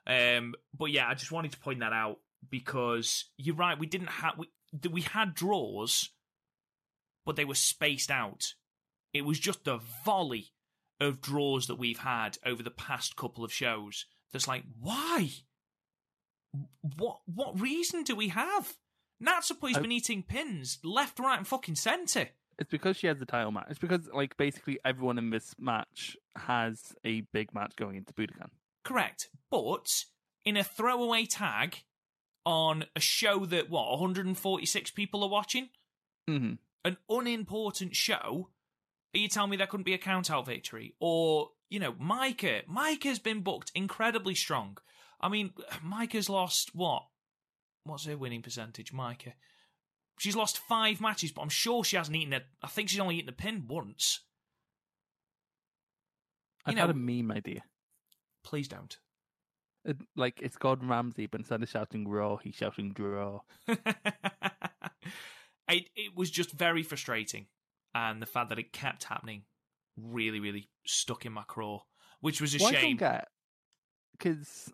Um, but yeah, I just wanted to point that out because you're right. We didn't have we we had draws, but they were spaced out. It was just a volley of draws that we've had over the past couple of shows. That's like, why? What what reason do we have? Natsupoi has been eating pins left, right, and fucking centre. It's because she has the title match. It's because like basically everyone in this match has a big match going into Budokan. Correct. But in a throwaway tag on a show that, what, 146 people are watching? Mm-hmm. An unimportant show. Are you telling me there couldn't be a count out victory? Or, you know, Maika. Maika's been booked incredibly strong. I mean, <sighs> Maika's lost what? What's her winning percentage, Maika? She's lost five matches, but I'm sure she hasn't eaten a. I think she's only eaten a pin once. I've you know, had a meme idea. Please don't. It, like it's Gordon Ramsay, but instead of shouting "raw," he's shouting "draw." <laughs> it it was just very frustrating, and the fact that it kept happening really, really stuck in my craw, which was a well, shame. Because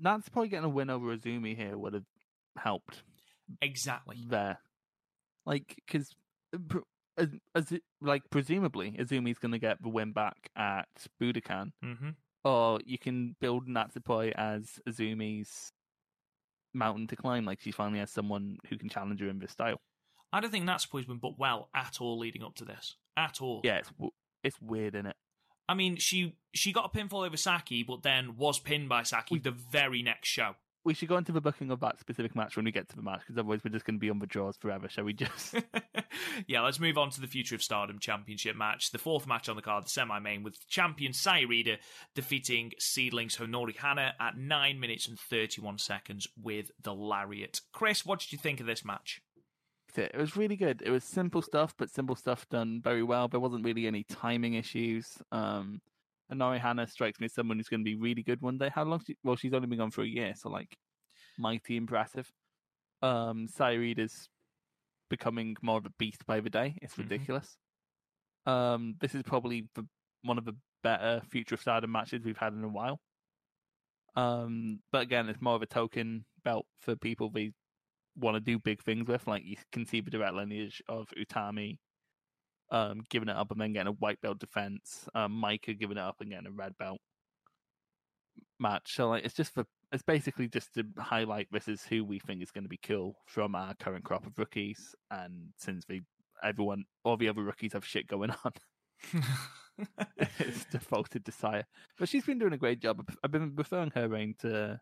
that's probably getting a win over Azumi here would have helped. Exactly there, like because as, as like presumably Azumi's going to get the win back at Budokan. Mm-hmm or you can build Natsupoi as Azumi's mountain to climb. Like she finally has someone who can challenge her in this style. I don't think Natsupoi's been booked well at all leading up to this. At all. Yeah, it's it's weird, isn't it? I mean, she she got a pinfall over Saki, but then was pinned by Saki we, the very next show we should go into the booking of that specific match when we get to the match, because otherwise we're just going to be on the draws forever. Shall we just? <laughs> yeah, let's move on to the Future of Stardom Championship match, the fourth match on the card, the semi-main, with champion Saya Iida defeating Seadlinnng's Honori Hana at nine minutes and thirty-one seconds with the lariat. Chris, what did you think of this match? It was really good. It was simple stuff, but simple stuff done very well. There wasn't really any timing issues. Um, Honori Hana strikes me as someone who's going to be really good one day. How long? She, well, she's only been gone for a year, so like mighty impressive. Um, Saya Iida's becoming more of a beast by the day. It's mm-hmm. ridiculous. Mm-hmm. Um, this is probably the, one of the better Future of Stardom matches we've had in a while. Um, but again, it's more of a token belt for people they want to do big things with. Like you can see the direct lineage of Utami um, giving it up and then getting a white belt defense. Um, Maika giving it up and getting a red belt match. So like, it's just for it's basically just to highlight this is who we think is going to be cool from our current crop of rookies. And since we everyone all the other rookies have shit going on. <laughs> it's <laughs> defaulted to Saya. But she's been doing a great job. I've been preferring her reign to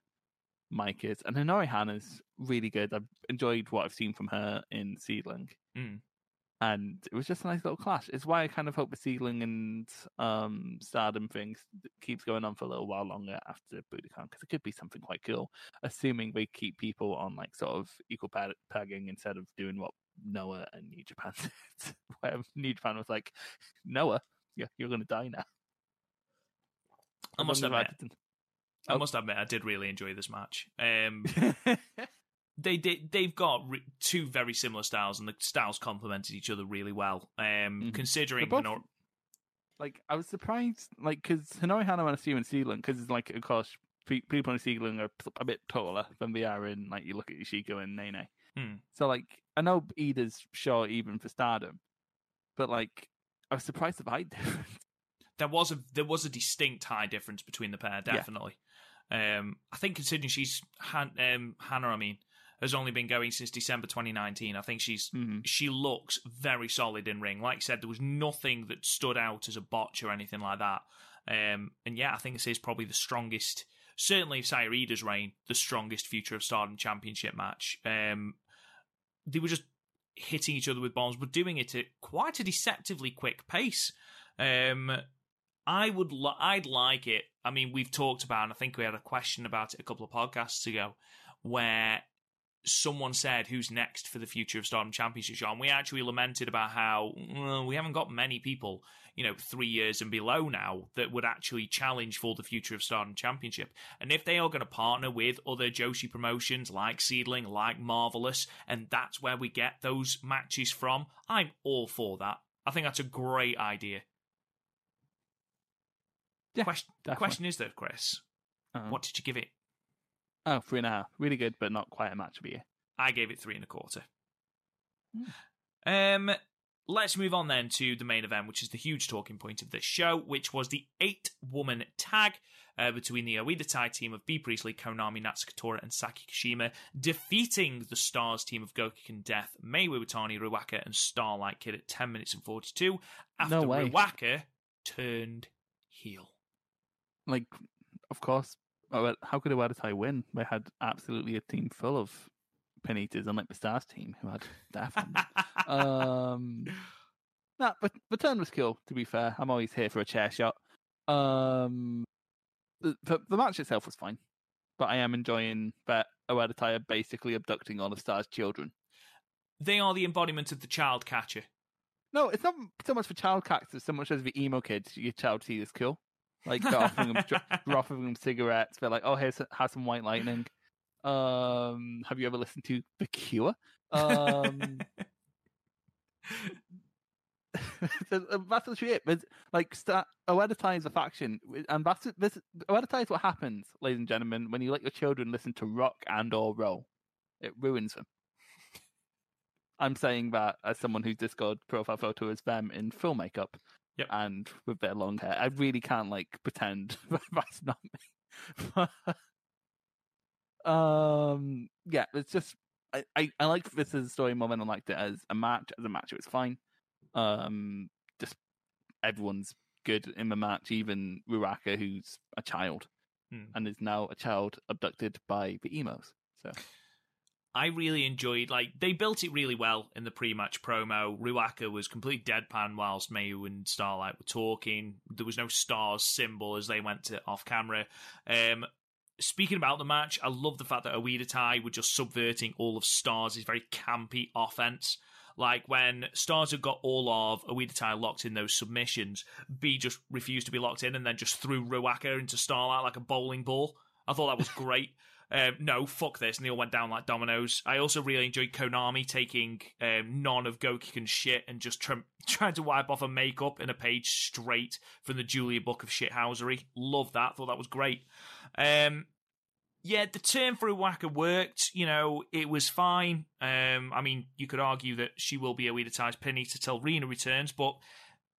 Maika's. And Honori Hana's really good. I've enjoyed what I've seen from her in Seadlinnng. Mm and it was just a nice little clash. It's why I kind of hope the Seadlinnng and um, Stardom things keeps going on for a little while longer after Budokan because it could be something quite cool, assuming they keep people on like sort of equal pegging instead of doing what Noah and New Japan <laughs> did, where New Japan was like, Noah, you're, you're going to die now. I must admit, I Oh. must admit, I did really enjoy this match. Um, <laughs> <laughs> they did. They've got re- two very similar styles, and the styles complemented each other really well. Um, Mhm. Considering both- like I was surprised, like because Honori Hana and Steven Sealand, because it's like of course pe- people in Sealand are p- a bit taller than they are in like you look at Ishiko and Nene. Hmm. So like I know Iida's short even for Stardom, but like I was surprised at the height <laughs> difference. there was a there was a distinct high difference between the pair, Yeah. definitely. Um, I think considering she's Han- um, Hana, I mean, has only been going since December 2019. I think she's Mhm. she looks very solid in ring. Like I said, there was nothing that stood out as a botch or anything like that. Um, and yeah, I think this is probably the strongest, certainly of Saya Iida's reign, the strongest Future of Stardom Championship match. Um, they were just hitting each other with bombs, but doing it at quite a deceptively quick pace. Um, I would, li- I'd like it. I mean, we've talked about, and I think we had a question about it a couple of podcasts ago, where someone said, "Who's next for the future of Stardom Championship?" Show, and we actually lamented about how well, we haven't got many people, you know, three years and below now that would actually challenge for the future of Stardom Championship. And if they are going to partner with other Joshi promotions like Seadlinnng, like Marvelous, and that's where we get those matches from, I'm all for that. I think that's a great idea. Yeah, question, question is though, Chris, Uh-huh. what did you give it? Oh, three and a half, really good, but not quite a match of the year. I gave it three and a quarter. Hmm. Um, let's move on then to the main event, which is the huge talking point of this show, which was the eight-woman tag uh, between the Oedo Tai team of Bea Priestley, Konami, Natsuko Tora, and Saki Kashima, defeating the Stars team of Gokigen Death, Mayu Iwatani, Ruaka, and Starlight Kid at 10 minutes and 42 after No way. Ruaka turned heel. Like, of course, oh, how could Oedo Tai win? They had absolutely a team full of eaters, unlike the Stars team who had on <laughs> um, nah, but the turn was cool. To be fair, I'm always here for a chair shot. Um, the, the, the match itself was fine, but I am enjoying that Oedo Tai are basically abducting all of Star's children. they are the embodiment of the child catcher. No, it's not so much for child characters, so much as the emo kids. Your child sees is cool. Like they're offering them, they're offering them cigarettes. They're like, "Oh, here's have some white lightning." Um, have you ever listened to The Cure? Um, <laughs> so, uh, that's literally it. There's, like, sta Oedo Tai is a faction, and that's this. Is what happens, ladies and gentlemen, when you let your children listen to rock and or roll. It ruins them. I'm saying that as someone whose Discord profile photo is them in full makeup Yep. and with their long hair. I really can't like pretend <laughs> that's not me. <laughs> um, yeah, it's just I, I, I liked this as a story more than I liked it as a match. As a match, it was fine. Um, just everyone's good in the match, even Ruaka, who's a child Hmm. and is now a child abducted by the emos. So I really enjoyed like they built it really well in the pre-match promo. Ruaka was complete deadpan whilst Mayu and Starlight were talking. There was no stars symbol as they went to off camera. Um, speaking about the match, I love the fact that Oedo Tai were just subverting all of Stars' very campy offense. Like when Stars had got all of Oedo Tai locked in those submissions, Bea just refused to be locked in and then just threw Ruaka into Starlight like a bowling ball. I thought that was great. <laughs> Um, no, fuck this. And they all went down like dominoes. I also really enjoyed Konami taking um, none of Gokigen's shit and just tr- <laughs> trying to wipe off her makeup in a page straight from the Julia Book of Shithousery. Love that. Thought that was great. Um, yeah, the turn for Iwaka worked. You know, it was fine. Um, I mean, you could argue that she will be a Weeda Tai's penny to till Rena returns, but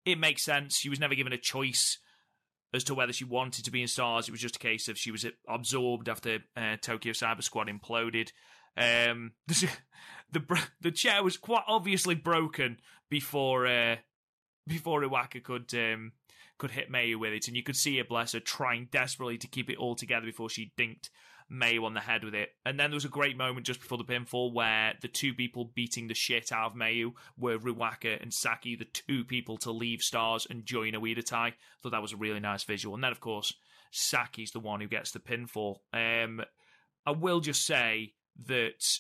it makes sense. She was never given a choice as to whether she wanted to be in Stars. It was just a case of she was absorbed after uh, Tokyo Cyber Squad imploded. Um, <laughs> the the, the chair was quite obviously broken before uh, before Iwaka could um, could hit Mayu with it, and you could see her, bless her, trying desperately to keep it all together before she dinked Mayu on the head with it. And then there was a great moment just before the pinfall where the two people beating the shit out of Mayu were Ruaka and Saki, the two people to leave Stars and join Oedo Tai. Thought that was a really nice visual. And then, of course, Saki's the one who gets the pinfall. Um, I will just say that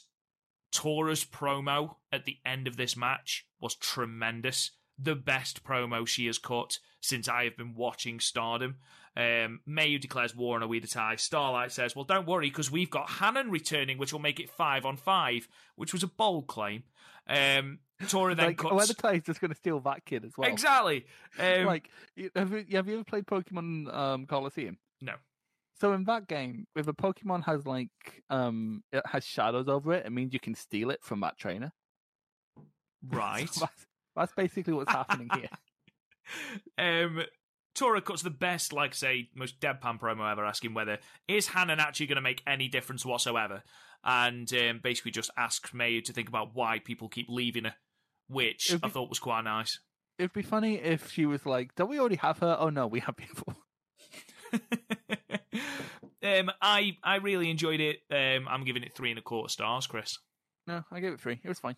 Tora's promo at the end of this match was tremendous. The best promo she has cut since I have been watching Stardom. Um, Mayu declares war on Oedo Tai. Starlight says, "Well, don't worry, because we've got Hanan returning, which will make it five on five, which was a bold claim." Um, Tora then like, cuts. Oedo Tai is just going to steal that kid as well. Exactly. Um, like, have you, have you ever played Pokemon um, Colosseum? No. So in that game, if a Pokemon has like um it has shadows over it, it means you can steal it from that trainer. <laughs> right. So that's, that's basically what's happening here. <laughs> um, Tora cuts the best, like I say, most deadpan promo ever, asking whether is Hanan actually going to make any difference whatsoever, and um, basically just asks Mayu to think about why people keep leaving her, which It'd I thought was quite nice. It'd be funny if she was like, "Don't we already have her?" Oh no, we have people. <laughs> um, I I really enjoyed it. Um, I'm giving it three and a quarter stars, Chris. No, I gave it three. It was fine.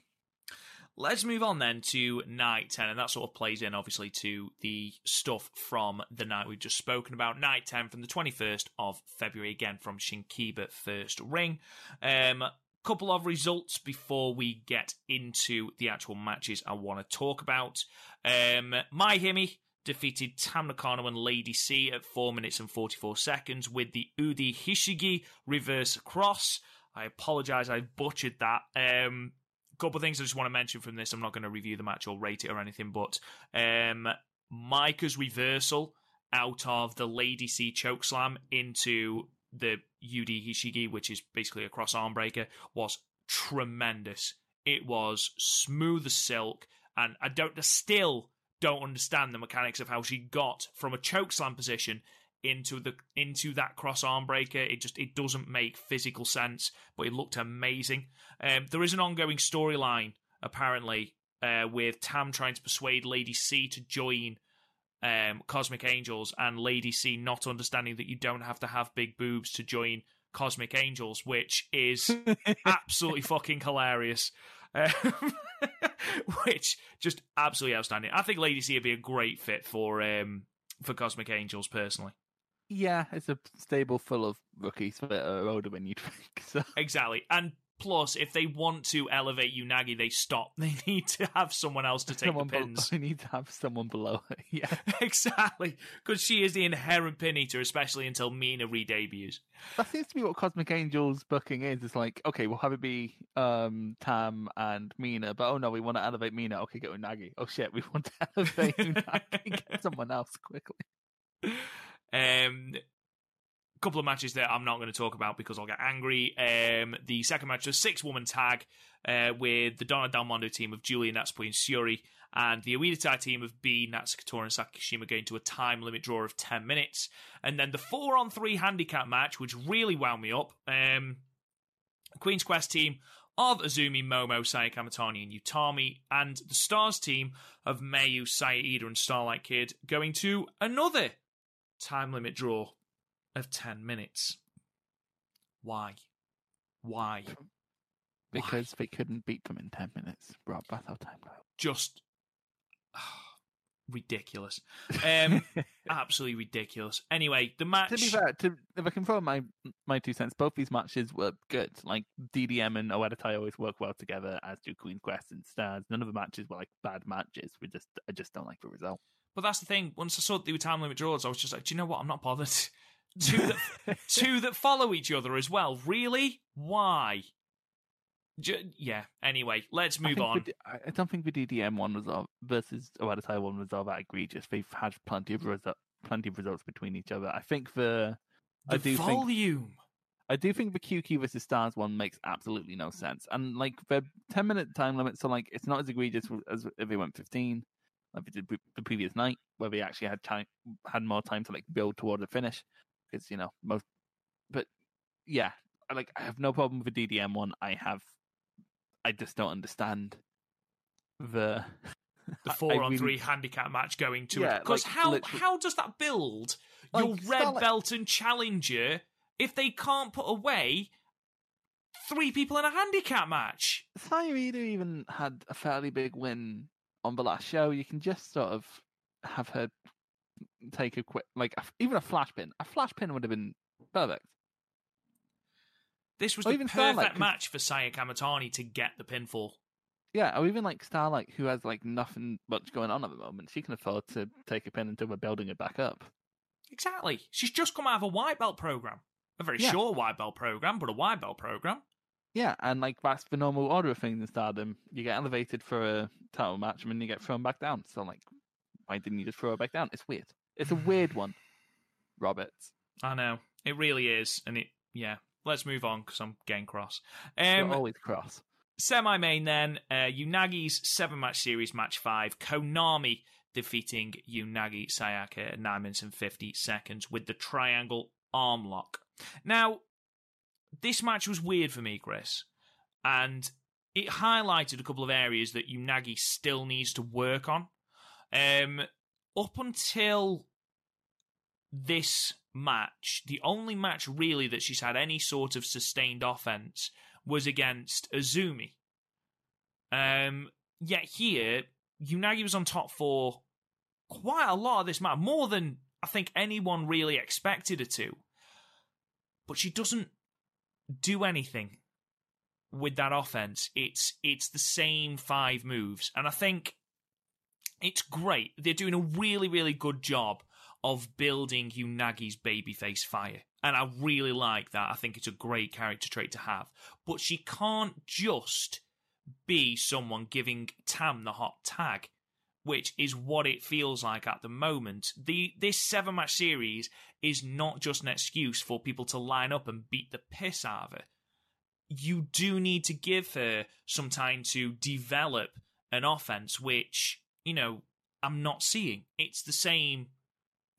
Let's move on then to night 10, and that sort of plays in, obviously, to the stuff from the night we've just spoken about. Night 10 from the 21st of February, again from Shinkiba First Ring. Um, couple of results before we get into the actual matches I want to talk about. Um, MaiHime defeated Tam Nakano and Lady C at 4 minutes and 44 seconds with the Ude Hishigi reverse cross. I apologize, I butchered that. Um, couple things I just want to mention from this. I'm not going to review the match or rate it or anything, but um, Maika's reversal out of the Lady C choke slam into the Ude Hishigi, which is basically a cross arm breaker, was tremendous. It was smooth as silk, and I don't still don't understand the mechanics of how she got from a choke slam position into the into that cross arm breaker. It just it doesn't make physical sense, but it looked amazing. Um, there is an ongoing storyline apparently uh, with Tam trying to persuade Lady C to join um, Cosmic Angels, and Lady C not understanding that you don't have to have big boobs to join Cosmic Angels, which is <laughs> absolutely fucking hilarious. Um, <laughs> which just absolutely outstanding. I think Lady C would be a great fit for um, for Cosmic Angels personally. Yeah, it's a stable full of rookies that are older than you'd <laughs> think. So Exactly. And plus, if they want to elevate Unagi, they stop. <laughs> They need to have someone else to take someone the be- pins. <laughs> we need to have someone below her. Yeah, exactly. Because she is the inherent pin eater, especially until Mina re-debuts. that seems to be what Cosmic Angels booking is. It's like, okay, we'll have it be um, Tam and Mina, but oh no, we want to elevate Mina. Okay, get Unagi. Oh shit, we want to elevate Unagi. Get someone else quickly. Um, couple of matches that I'm not going to talk about because I'll get angry. Um, the second match was six woman tag uh, with the Donna Del Mondo team of Julia Natsupoi and Shuri and the Tai team of Bea, Natsukatora and Saki Kashima going to a time limit draw of 10 minutes. And then the four on three handicap match, which really wound me up. Um, Queen's Quest team of Azumi, Momo, Saya Kamitani, and Utami, and the Stars team of Mayu, Saya Iida, and Starlight Kid going to another time limit draw of 10 minutes. Why? Why? Because they couldn't beat them in 10 minutes. Rob, that's how time goes. Just <sighs> ridiculous. Um, <laughs> absolutely ridiculous. Anyway, the match. to be fair, to, if I can throw my my two cents, both these matches were good. Like DDM and Oedo Tai always work well together, as do Queen Quest and Stars. None of the matches were like bad matches. We just I just don't like the result. But that's the thing. Once I saw that they were time limit draws, I was just like, do you know what? I'm not bothered. <laughs> two that <laughs> two that follow each other as well. Really? Why? J- yeah. Anyway, let's move think on. the I I don't think the DDM one was all, versus Oedo Tai one was all that egregious. They've had plenty of resu- plenty of results between each other. I think the I The do think volume. I do think the QQ versus Stars one makes absolutely no sense. And like the ten minute time limit, so like it's not as egregious as if they went fifteen, like we did the previous night, where we actually had time had more time to like build toward the finish. Because you know most, but yeah, I, like I have no problem with the DDM one. I have, I just don't understand the the <laughs> four I on three handicap match going to Yeah, it. Because like, how literally- how does that build Like, your red Starlight- belt and challenger if they can't put away three people in a handicap match? Saya Iida even had a fairly big win on the last show. You can just sort of have her take a quick, like a, even a flash pin. A flash pin would have been perfect. This was Or the even perfect Starlight, match for Saya Kamitani to get the pinfall. Yeah, or even like Starlight, who has like nothing much going on at the moment. She can afford to take a pin until we're building it back up. Exactly. She's just come out of a white belt program. A very Yeah. short white belt program, but a white belt program. Yeah, and like that's the normal order of things in Stardom. You get elevated for a title match, and then you get thrown back down. So like, why didn't you just throw her back down? It's weird. It's a weird one, <sighs> Robert. I know. It really is. And it, yeah. Let's move on because I'm getting cross. You're Um, always cross. Semi main then, uh, Unagi's seven match series match five, Konami defeating Unagi Sayaka at 9 minutes and 50 seconds with the triangle arm lock. Now, this match was weird for me, Chris, and it highlighted a couple of areas that Unagi still needs to work on. Um, up until this match, the only match really that she's had any sort of sustained offense was against Azumi. Um, yet here, Unagi was on top for quite a lot of this match, more than I think anyone really expected her to. But she doesn't do anything with that offense. It's it's the same five moves, and I think it's great. They're doing a really really good job of building Unagi's babyface fire. And I really like that. I think it's a great character trait to have. But she can't just be someone giving Tam the hot tag, which is what it feels like at the moment. The this seven match series is not just an excuse for people to line up and beat the piss out of her. You do need to give her some time to develop an offense, which, you know, I'm not seeing. It's the same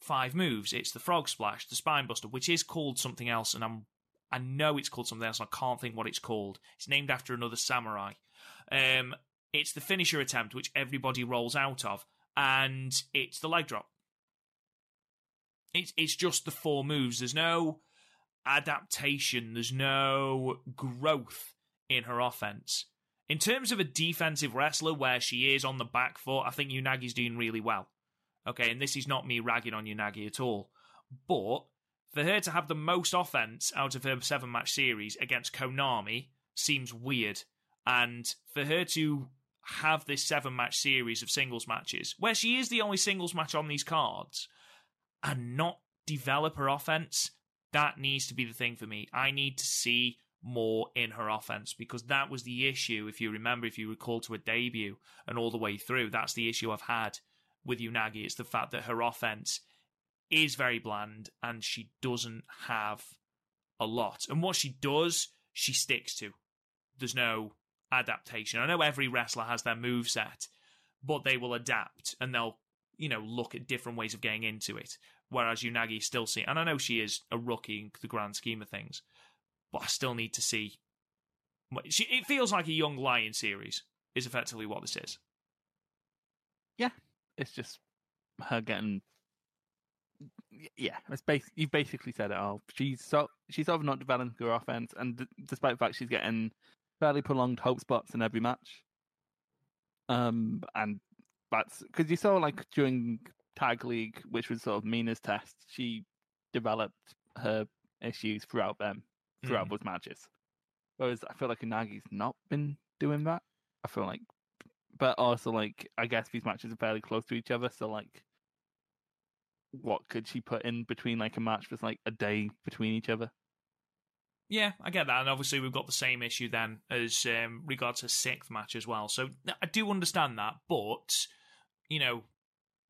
five moves. It's the frog splash, the spine buster, which is called something else, and I'm I know it's called something else. I can't think what it's called. It's named after another samurai. Um, it's the finisher attempt, which everybody rolls out of, and it's the leg drop. It's it's just the four moves. There's no adaptation. There's no growth in her offense. In terms of a defensive wrestler where she is on the back foot, I think Unagi's doing really well. Okay, and this is not me ragging on Unagi at all. But for her to have the most offense out of her seven match series against Konami seems weird. And for her to have this seven match series of singles matches, where she is the only singles match on these cards, and not develop her offense, that needs to be the thing for me. I need to see more in her offense because that was the issue. If you remember, if you recall to her debut and all the way through, that's the issue I've had with Unagi. It's the fact that her offense is very bland and she doesn't have a lot. And what she does, she sticks to. There's no adaptation. I know every wrestler has their move set, but they will adapt and they'll, you know, look at different ways of getting into it. Whereas Unagi still see, and I know she is a rookie in the grand scheme of things, but I still need to see. She, it feels like a young lion series is effectively what this is. Yeah, it's just her getting. Yeah, it's bas- you've basically said it all. She's so she's sort of not developing her offense, and d- despite the fact she's getting fairly prolonged hope spots in every match, um, and that's because you saw like during tag league, which was sort of Mina's test, she developed her issues throughout them throughout Mm. those matches. Whereas I feel like Unagi's not been doing that. I feel like, but also like I guess these matches are fairly close to each other, so like, what could she put in between like a match that's like a day between each other? Yeah, I get that, and obviously we've got the same issue then as um, regards to sixth match as well. So I do understand that, but you know,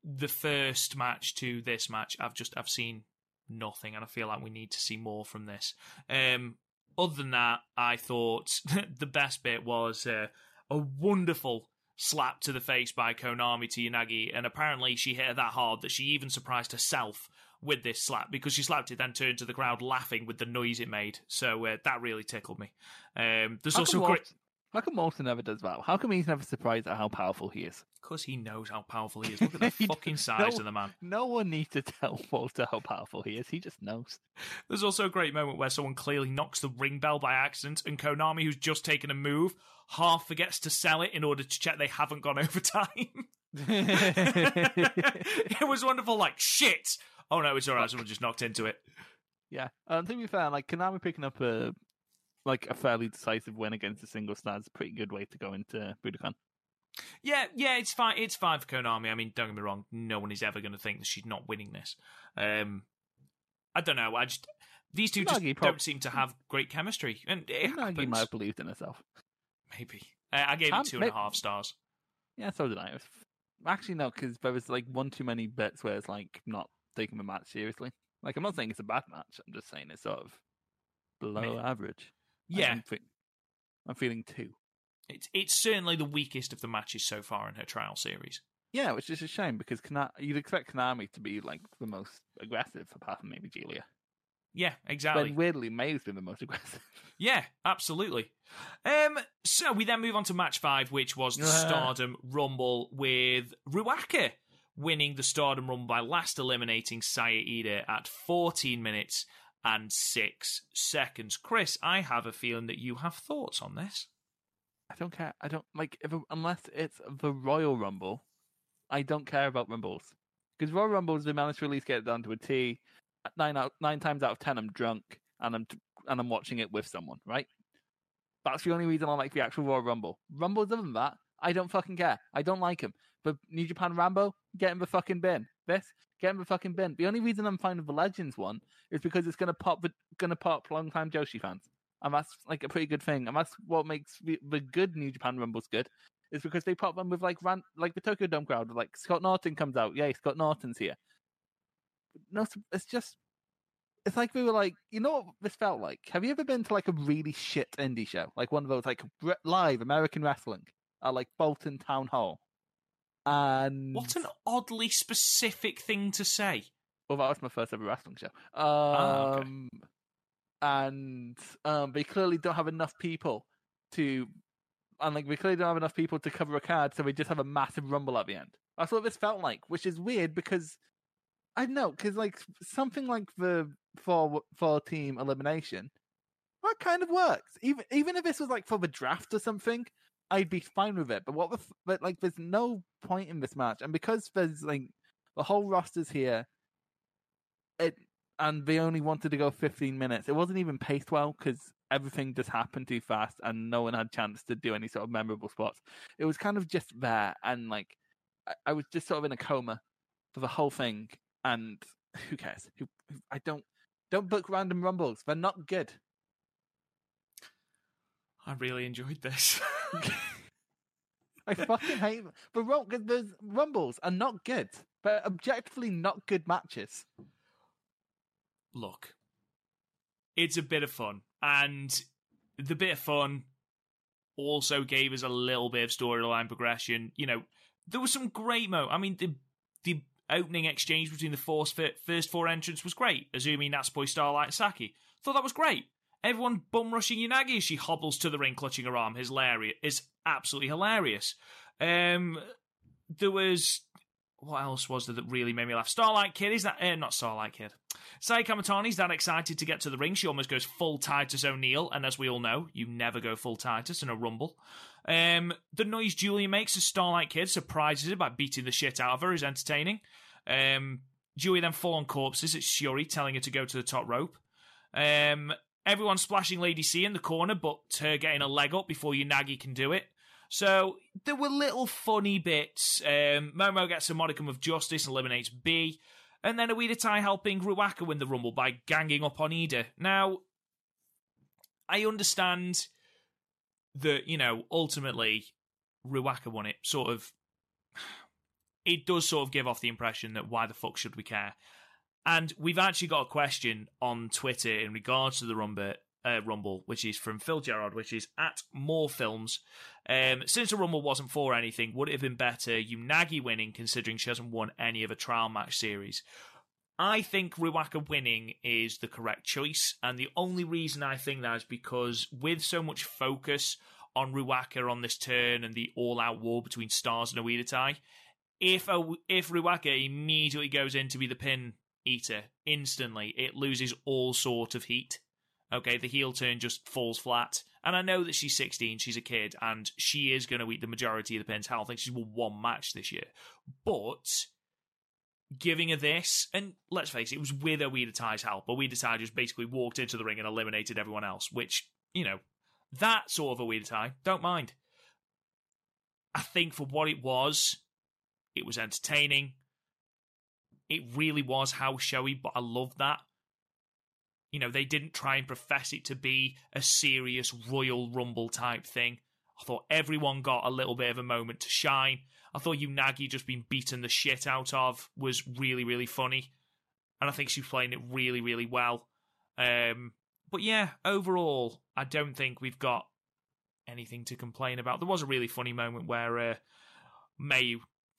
the first match to this match, I've just I've seen nothing, and I feel like we need to see more from this. Um, other than that, I thought <laughs> the best bit was uh, a wonderful slap to the face by Konami to Unagi, and apparently she hit her that hard that she even surprised herself with this slap because she slapped it, then turned to the crowd laughing with the noise it made. So uh, that really tickled me. Um, there's How also great how come Morton never does that? How come he's never surprised at how powerful he is? because he knows how powerful he is. Look at the <laughs> fucking size no- of the man. No one needs to <laughs> tell Walter how powerful he is. He just knows. There's also a great moment where someone clearly knocks the ring bell by accident, and Konami, who's just taken a move, half forgets to sell it in order to check they haven't gone <laughs> over time. it was wonderful. Like shit. Oh no, it's alright. Someone just knocked into it. Yeah. Um, to be fair, like Konami picking up a like a fairly decisive win against a single star is a pretty good way to go into Budokan. Yeah, yeah, it's fine. It's fine for Konami. I mean, don't get me wrong. No one is ever going to think that she's not winning this. Um, I don't know. I just these two just prob- don't seem to have great chemistry, and it Nagi happens. might have believed in herself. Maybe uh, I gave Tam- it two and a half stars. Yeah, so did I. Actually, no, because there was like one too many bits where it's like not taking the match seriously. Like, I'm not saying it's a bad match. I'm just saying it's sort of below average. Yeah, I'm, fe- I'm feeling two. it's it's certainly the weakest of the matches so far in her trial series. Yeah, which is a shame because Kana- you'd expect Konami to be like the most aggressive, apart from maybe Julia. Yeah, exactly. But weirdly, May's been the most <laughs> aggressive. Yeah, absolutely. Um, so we then move on to match five, which was the. <laughs> Stardom Rumble with Ruaka winning the Stardom Rumble by last eliminating Saya Iida at 14 minutes and six seconds. Chris, I have a feeling that you have thoughts on this. I don't care. I don't like if unless it's the Royal Rumble. I don't care about Rumbles because Royal Rumbles they managed to at least get it down to a T. Nine out nine times out of ten, I'm drunk and I'm and I'm watching it with someone. Right. That's the only reason I like the actual Royal Rumble. Rumbles other than that, I don't fucking care. I don't like him. But New Japan Rambo, get in the fucking bin. This, get in the fucking bin. The only reason I'm fine with the Legends one is because it's gonna pop gonna pop long time Joshi fans and that's like a pretty good thing. And that's what makes the, the good New Japan Rumbles good, is because they pop them with like ran, like the Tokyo Dome crowd. Like Scott Norton comes out, yay, Scott Norton's here. No, it's- it's just, it's like we were like, you know what this felt like? Have you ever been to like a really shit indie show, like one of those like live American wrestling at like Bolton Town Hall? And What an oddly specific thing to say. well, that was my first ever wrestling show. Um, Ah, okay. and um, they clearly don't have enough people to, and like we clearly don't have enough people to cover a card, so we just have a massive rumble at the end. That's what this felt like, which is weird because I don't know because like something like the four four team elimination, that kind of works. Even even if this was like for the draft or something, I'd be fine with it. But what the f- but like there's no point in this match, and because there's like the whole roster's here, it and they only wanted to go 15 minutes. It wasn't even paced well because everything just happened too fast, and no one had chance to do any sort of memorable spots. It was kind of just there, and like I, I was just sort of in a coma for the whole thing. And who cares? Who, who I don't don't book random rumbles. They're not good. I really enjoyed this. <laughs> <laughs> I fucking hate. But rum- 'cause those rumbles are not good. They're objectively not good matches. Look, it's a bit of fun, and the bit of fun also gave us a little bit of storyline progression. You know, there was some great mo. I mean, the the opening exchange between the force first four entrants was great. Azumi, Natsupoi, Starlight, Saki. Thought that was great. Everyone bum rushing Unagi as she hobbles to the ring, clutching her arm. Hilarious. Is absolutely hilarious. Um, there was what else was there that really made me laugh? Starlight Kid is that uh, not Starlight Kid? Saya Kamitani's that excited to get to the ring. She almost goes full Titus O'Neil, and as we all know, you never go full Titus in a rumble. Um, the noise Julia makes as Starlight Kid surprises her by beating the shit out of her is entertaining. Um, Julia then full on corpses It's Shuri, telling her to go to the top rope. Um, everyone splashing Lady C in the corner, but her getting a leg up before Unagi can do it. So there were little funny bits. Um, Momo gets a modicum of justice and eliminates Bea. And then Oedo Tai helping Ruaka win the Rumble by ganging up on Iida. Now, I understand that, you know, ultimately Ruaka won it. Sort of. <sighs> It does sort of give off the impression that why the fuck should we care? And we've actually got a question on Twitter in regards to the Rumble, uh, Rumble, which is from Phil Gerard, which is at more films. Um, since the Rumble wasn't for anything, would it have been better Unagi winning, considering she hasn't won any of a trial match series? I think Ruaka winning is the correct choice, and the only reason I think that is because with so much focus on Ruaka on this turn and the all-out war between Stars and Oedo Tai, if a, if Ruaka immediately goes in to be the pin eater instantly, it loses all sort of heat. Okay, the heel turn just falls flat. And I know that she's 16, she's a kid, and she is going to eat the majority of the pins. Hell, I think she's won one match this year. But giving her this, and let's face it, it was with Oedo Tai's help. Oedo Tai just basically walked into the ring and eliminated everyone else, which you know, that sort of a weird tie. Don't mind. I think for what it was, it was entertaining. It really was house showy, but I love that. You know, they didn't try and profess it to be a serious Royal Rumble type thing. I thought everyone got a little bit of a moment to shine. I thought Unagi just being beaten the shit out of was really, really funny. And I think she's playing it really, really well. Um, but yeah, overall, I don't think we've got anything to complain about. There was a really funny moment where uh, May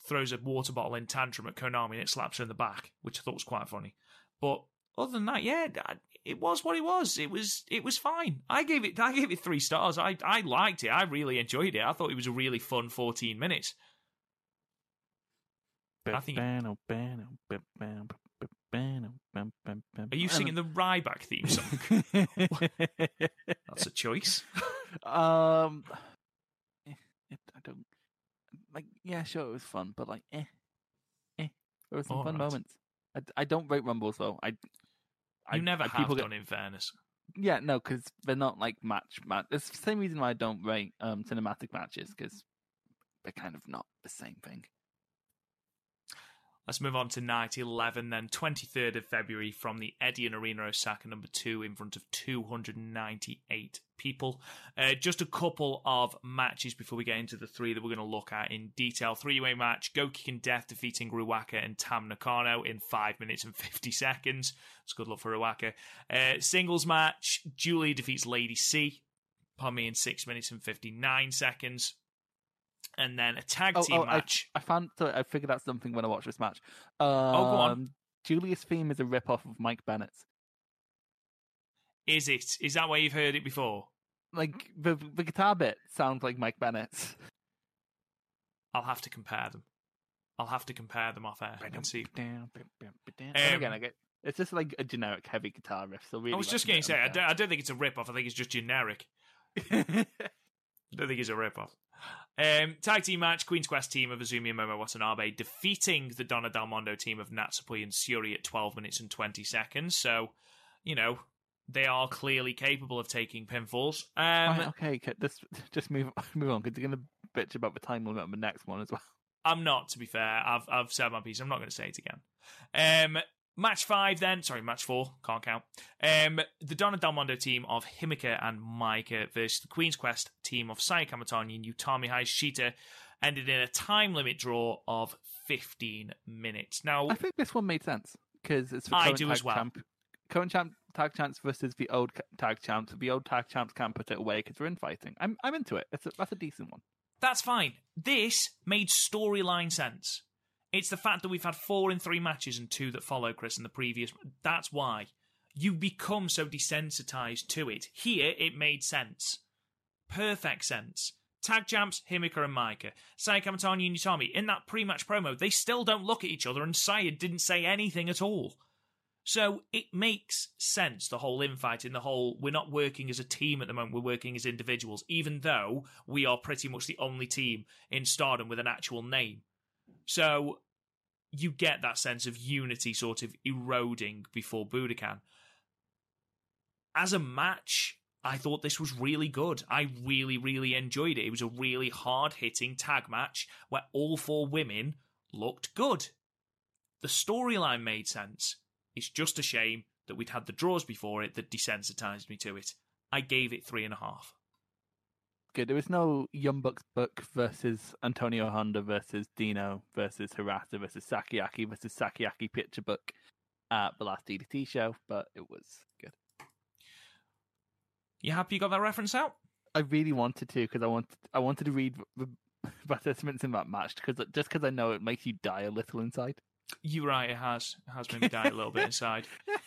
throws a water bottle in tantrum at Konami and it slaps her in the back, which I thought was quite funny. But other than that, yeah, it was what it was. It was it was fine. I gave it I gave it three stars. I I liked it. I really enjoyed it. I thought it was a really fun fourteen minutes. I think. Are you singing the Ryback theme song? That's a choice. um, eh, I don't like. Yeah, sure, it was fun, but like, eh, eh. There were some All fun right. moments. I, I don't rate rumbles though. I you I, never I, have people done, get, in fairness. Yeah, no, because they're not like match match. It's the same reason why I don't rate um cinematic matches because they're kind of not the same thing. Let's move on to night 11, then 23rd of February from the Edion Arena Osaka, number two, in front of 298 people. Uh, just a couple of matches before we get into the three that we're going to look at in detail. Three way match Gokigen Death defeating Ruaka and Tam Nakano in 5 minutes and 50 seconds. It's good luck for Ruaka. Uh, singles match Julie defeats Lady C. Pardon me, in 6 minutes and 59 seconds and then a tag oh, team oh, match. I, I found I figured out something when I watched this match. Um, oh, go on. Um, Julia's theme is a rip off of Mike Bennett's. Is it? Is that where you've heard it before? Like the the guitar bit sounds like Mike Bennett's. <laughs> I'll have to compare them. I'll have to compare them off air and see. Um, again, I get, it's just like a generic heavy guitar riff. So really, I was just going to say, I don't, <laughs> I don't think it's a rip off. I think it's just generic. I don't think it's a rip off. Um, tag team match: Queen's Quest team of Azumi and Momo Watanabe defeating the Donna Del Mondo team of Natsupoi and Shuri at 12 minutes and 20 seconds. So, you know, they are clearly capable of taking pinfalls. Um, right, okay, just <laughs> just move <laughs> move on because you're going to bitch about the time limit on the next one as well. I'm not, to be fair. I've I've said my piece. I'm not going to say it again. Um, Match five, then. Sorry, match four. Can't count. Um, the Donna Del Mondo team of Himeka and Maika versus the Queen's Quest team of Saya Kamitani and Utami Hayashishita ended in a time limit draw of 15 minutes. Now, I think this one made sense because it's for I do as well. Champ, current champ tag champs versus the old tag champs. The old tag champs can't put it away because we're infighting. I'm I'm into it. It's a, that's a decent one. That's fine. This made storyline sense. It's the fact that we've had four in three matches and two that follow, Chris, in the previous. That's why. You become so desensitized to it. Here, it made sense. Perfect sense. Tag champs, Himeka and Maika. Saya Kamitani and Utami, in that pre match promo, they still don't look at each other, and Saya didn't say anything at all. So it makes sense, the whole infighting, the whole we're not working as a team at the moment, we're working as individuals, even though we are pretty much the only team in stardom with an actual name. So you get that sense of unity sort of eroding before Budokan. As a match, I thought this was really good. I really, really enjoyed it. It was a really hard hitting tag match where all four women looked good. The storyline made sense. It's just a shame that we'd had the draws before it that desensitized me to it. I gave it three and a half good. There was no Young Bucks book versus Antonio Honda versus Dino versus Hirata versus Sakiaki versus Sakiaki picture book at the last DDT show, but it was good. You happy you got that reference out? I really wanted to because I wanted I wanted to read the participants in that match because just because I know it makes you die a little inside. You're right. It has. It has made me die a little bit inside. <laughs>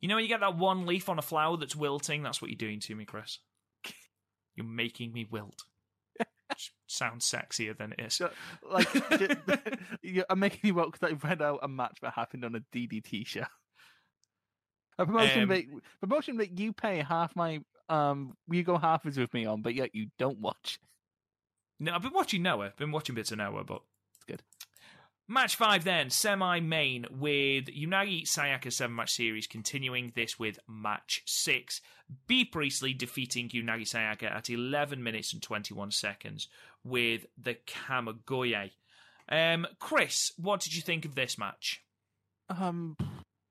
You know, when you get that one leaf on a flower that's wilting. That's what you're doing to me, Chris. You're making me wilt. <laughs> sounds sexier than it is. Like, I'm making you wilt because I read out a match that happened on a DDT show. A promotion um, that promotion that you pay half my um you go half is with me on, but yet you don't watch. No, I've been watching Noah. I've been watching bits of Noah, but it's good. Match five, then semi main with Unagi Sayaka seven match series continuing this with match six. Bea Priestley defeating Unagi Sayaka at 11 minutes and 21 seconds with the Kamigoye. Um, Chris, what did you think of this match? Um,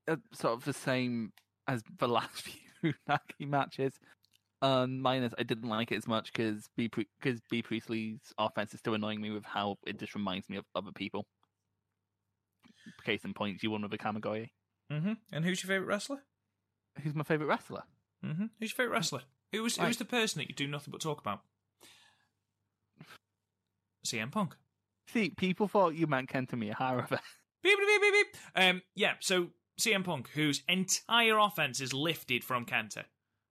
uh, sort of the same as the <laughs> last few Nagi matches. Um, minus I didn't like it as much because B because Bea Priestley's offense is still annoying me with how it just reminds me of other people. Case in point, you won with a Kamigoye. Mm-hmm. And who's your favorite wrestler? Who's my favorite wrestler? Mm-hmm. Who's your favorite wrestler? Who was who was the person that you do nothing but talk about? CM Punk. See, people thought you meant Kento Miyahara. <laughs> Beep, beep, beep, beep. Um, yeah, so CM Punk, whose entire offense is lifted from Kenta.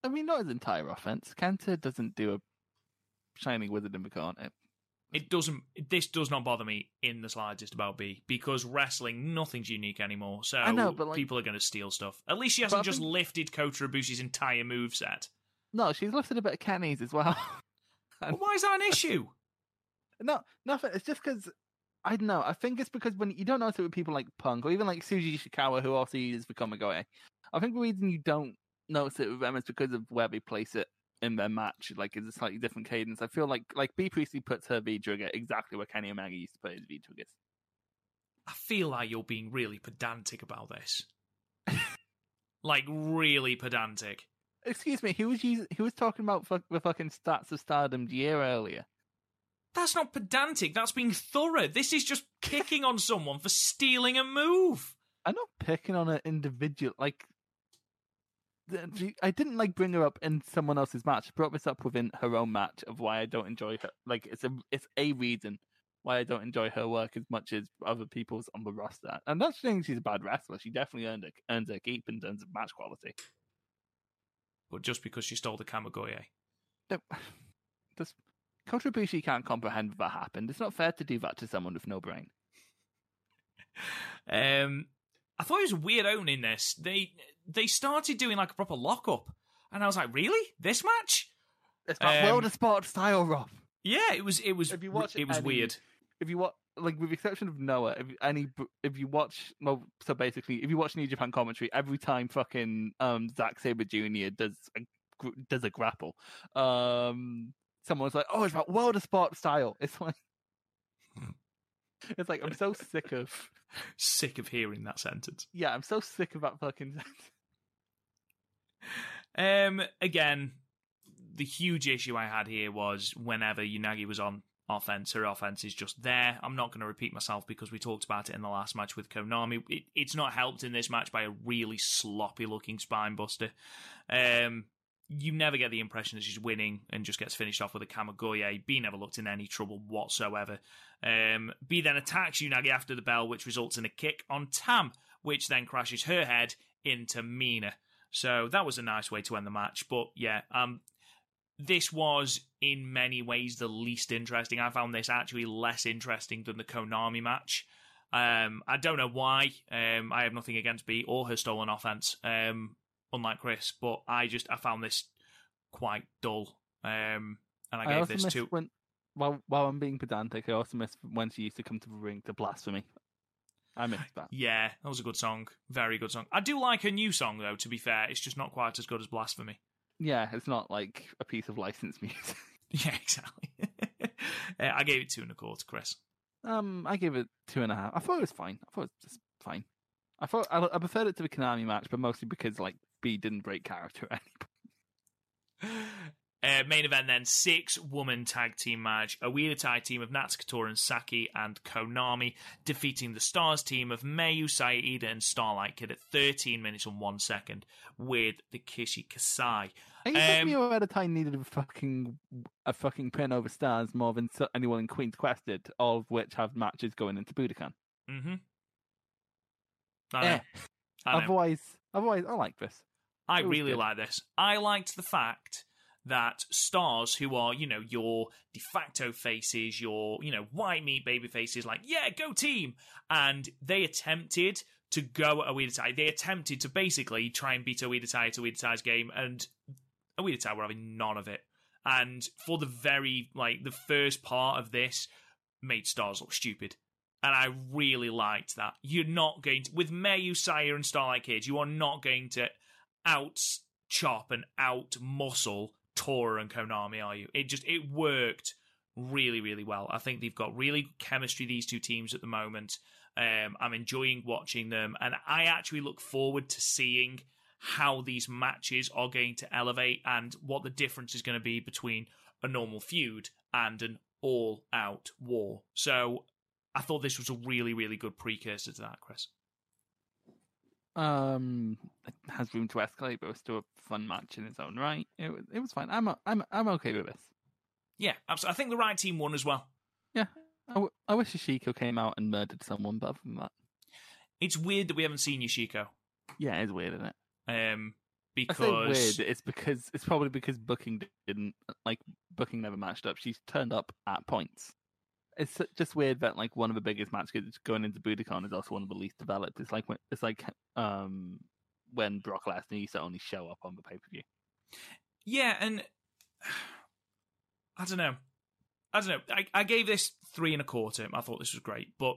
I mean, not his entire offense. Kenta doesn't do a shining wizard in the corner. It doesn't. This does not bother me in the slightest about Bea because wrestling, nothing's unique anymore. So I know, but, like- people are going to steal stuff. At least she But I hasn't just think- lifted Kota Ibushi's entire moveset. No, she's lifted a bit of Kenny's as well. <laughs> Well, why is that an issue? <laughs> No, nothing. It's just because I don't know. I think it's because when you don't notice it with people like Punk or even like Shuji Ishikawa, who also uses the Kamigoye. I think the reason you don't notice it with them is because of where they place it in their match. Like, it's a slightly different cadence. I feel like like Bea Priestley puts her V trigger exactly where Kenny Omega used to put his V triggers. I feel like you're being really pedantic about this. <laughs> like really pedantic. Excuse me, who was using, who was talking about fuck, the fucking stats of Stardom year earlier? That's not pedantic. That's being thorough. This is just kicking on someone for stealing a move. I'm not picking on an individual. Like, I didn't like bring her up in someone else's match. I brought this up within her own match of why I don't enjoy her. Like, it's a it's a reason why I don't enjoy her work as much as other people's on the roster. And that's saying she's a bad wrestler. She definitely earned it, earns her keep in terms of match quality. But just because she stole the Kamigoye. No, <sighs> this Kota Ibushi can't comprehend that happened. It's not fair to do that to someone with no brain. <laughs> Um, I thought it was weird owning this. They they started doing like a proper lockup, and I was like, really, this match? It's that Um, world of sport style, Rob. Yeah, it was. It was. If you watch it was any- weird. if you watch, like with the exception of Noah, if any, if you watch, well, so basically, if you watch New Japan commentary, every time fucking um Zack Sabre Jr. does a does a grapple, um, someone's like, "Oh, it's about world of sport style." <laughs> It's like, it's like I'm so sick of, <laughs> Sick of hearing that sentence. yeah, I'm so sick of that fucking. <laughs> Um, again, the huge issue I had here was whenever Unagi was on offense, her offense is just there. I'm not going to repeat myself because we talked about it in the last match with Konami. It, it's not helped in this match by a really sloppy looking spine buster. Um, you never get the impression that she's winning and just gets finished off with a Kamigoye. Bea never looked in any trouble whatsoever. Um, Bea then attacks Unagi after the bell, which results in a kick on Tam, which then crashes her head into Mina. So that was a nice way to end the match. But yeah, um, this was in many ways the least interesting. I found this actually less interesting than the Konami match. Um, I don't know why. Um, I have nothing against Bea or her stolen offense, um, unlike Chris, but I just I found this quite dull. Um, and I I gave this to. when, while while I'm being pedantic, I also miss when she used to come to the ring to blasphemy. I miss that. Yeah, that was a good song. Very good song. I do like her new song though. To be fair, it's just not quite as good as Blasphemy. Yeah, it's not like a piece of licensed <laughs> music. Yeah, exactly. <laughs> Uh, I gave it two and a quarter, Chris. Um, I gave it two and a half. I thought it was fine. I thought it was just fine. I thought I, I preferred it to the Konami match, but mostly because like Bea didn't break character <laughs> at any point. Uh, main event then six woman tag team match. A Wheeler tag team of Natsuko Tora and Saki and Konami defeating the Stars team of Mayu Saida and Starlight Kid at 13 minutes and one second with the Kishi Kasai. Are you telling Um, me Red Time needed a fucking a fucking pin over stars more than anyone in Queen's Quest did, all of which have matches going into Budokan? Mm-hmm. I know. I know. Otherwise, otherwise, I like this. I really good. like this. I liked the fact that stars who are, you know, your de facto faces, your, you know, white meat baby faces, like, yeah, go team. And they attempted to go at Oedo Tai. They attempted to basically try and beat Oedo Tai to Oedo Tai's game, and Oedo Tai were having none of it. And for the very, like, the first part of this made stars look stupid. And I really liked that. You're not going to, with Mayu, Saya, and Starlight Kid, you are not going to out chop and out muscle Tora and Konami, are you? It just, it worked really, really well. I think they've got really good chemistry, these two teams at the moment. Um, I'm enjoying watching them, and I actually look forward to seeing how these matches are going to elevate and what the difference is going to be between a normal feud and an all out war. So I thought this was a really, really good precursor to that, Chris. Um, it has room to escalate, but it was still a fun match in its own right. It was, it was fine. I'm I'm I'm okay with this. Yeah, absolutely. I think the right team won as well. Yeah, I, w- I wish Yoshiko came out and murdered someone, but other than that, It's weird that we haven't seen Yoshiko. yeah, it's weird, isn't it? Um, because weird. It's because it's probably because booking didn't like booking never matched up. She's turned up at points. It's just weird that like one of the biggest matches going into Budokan is also one of the least developed. It's like when it's like um when Brock Lesnar used to only show up on the pay per view. Yeah, and <sighs> I don't know. I don't know. I, I gave this three and a quarter. I thought this was great, but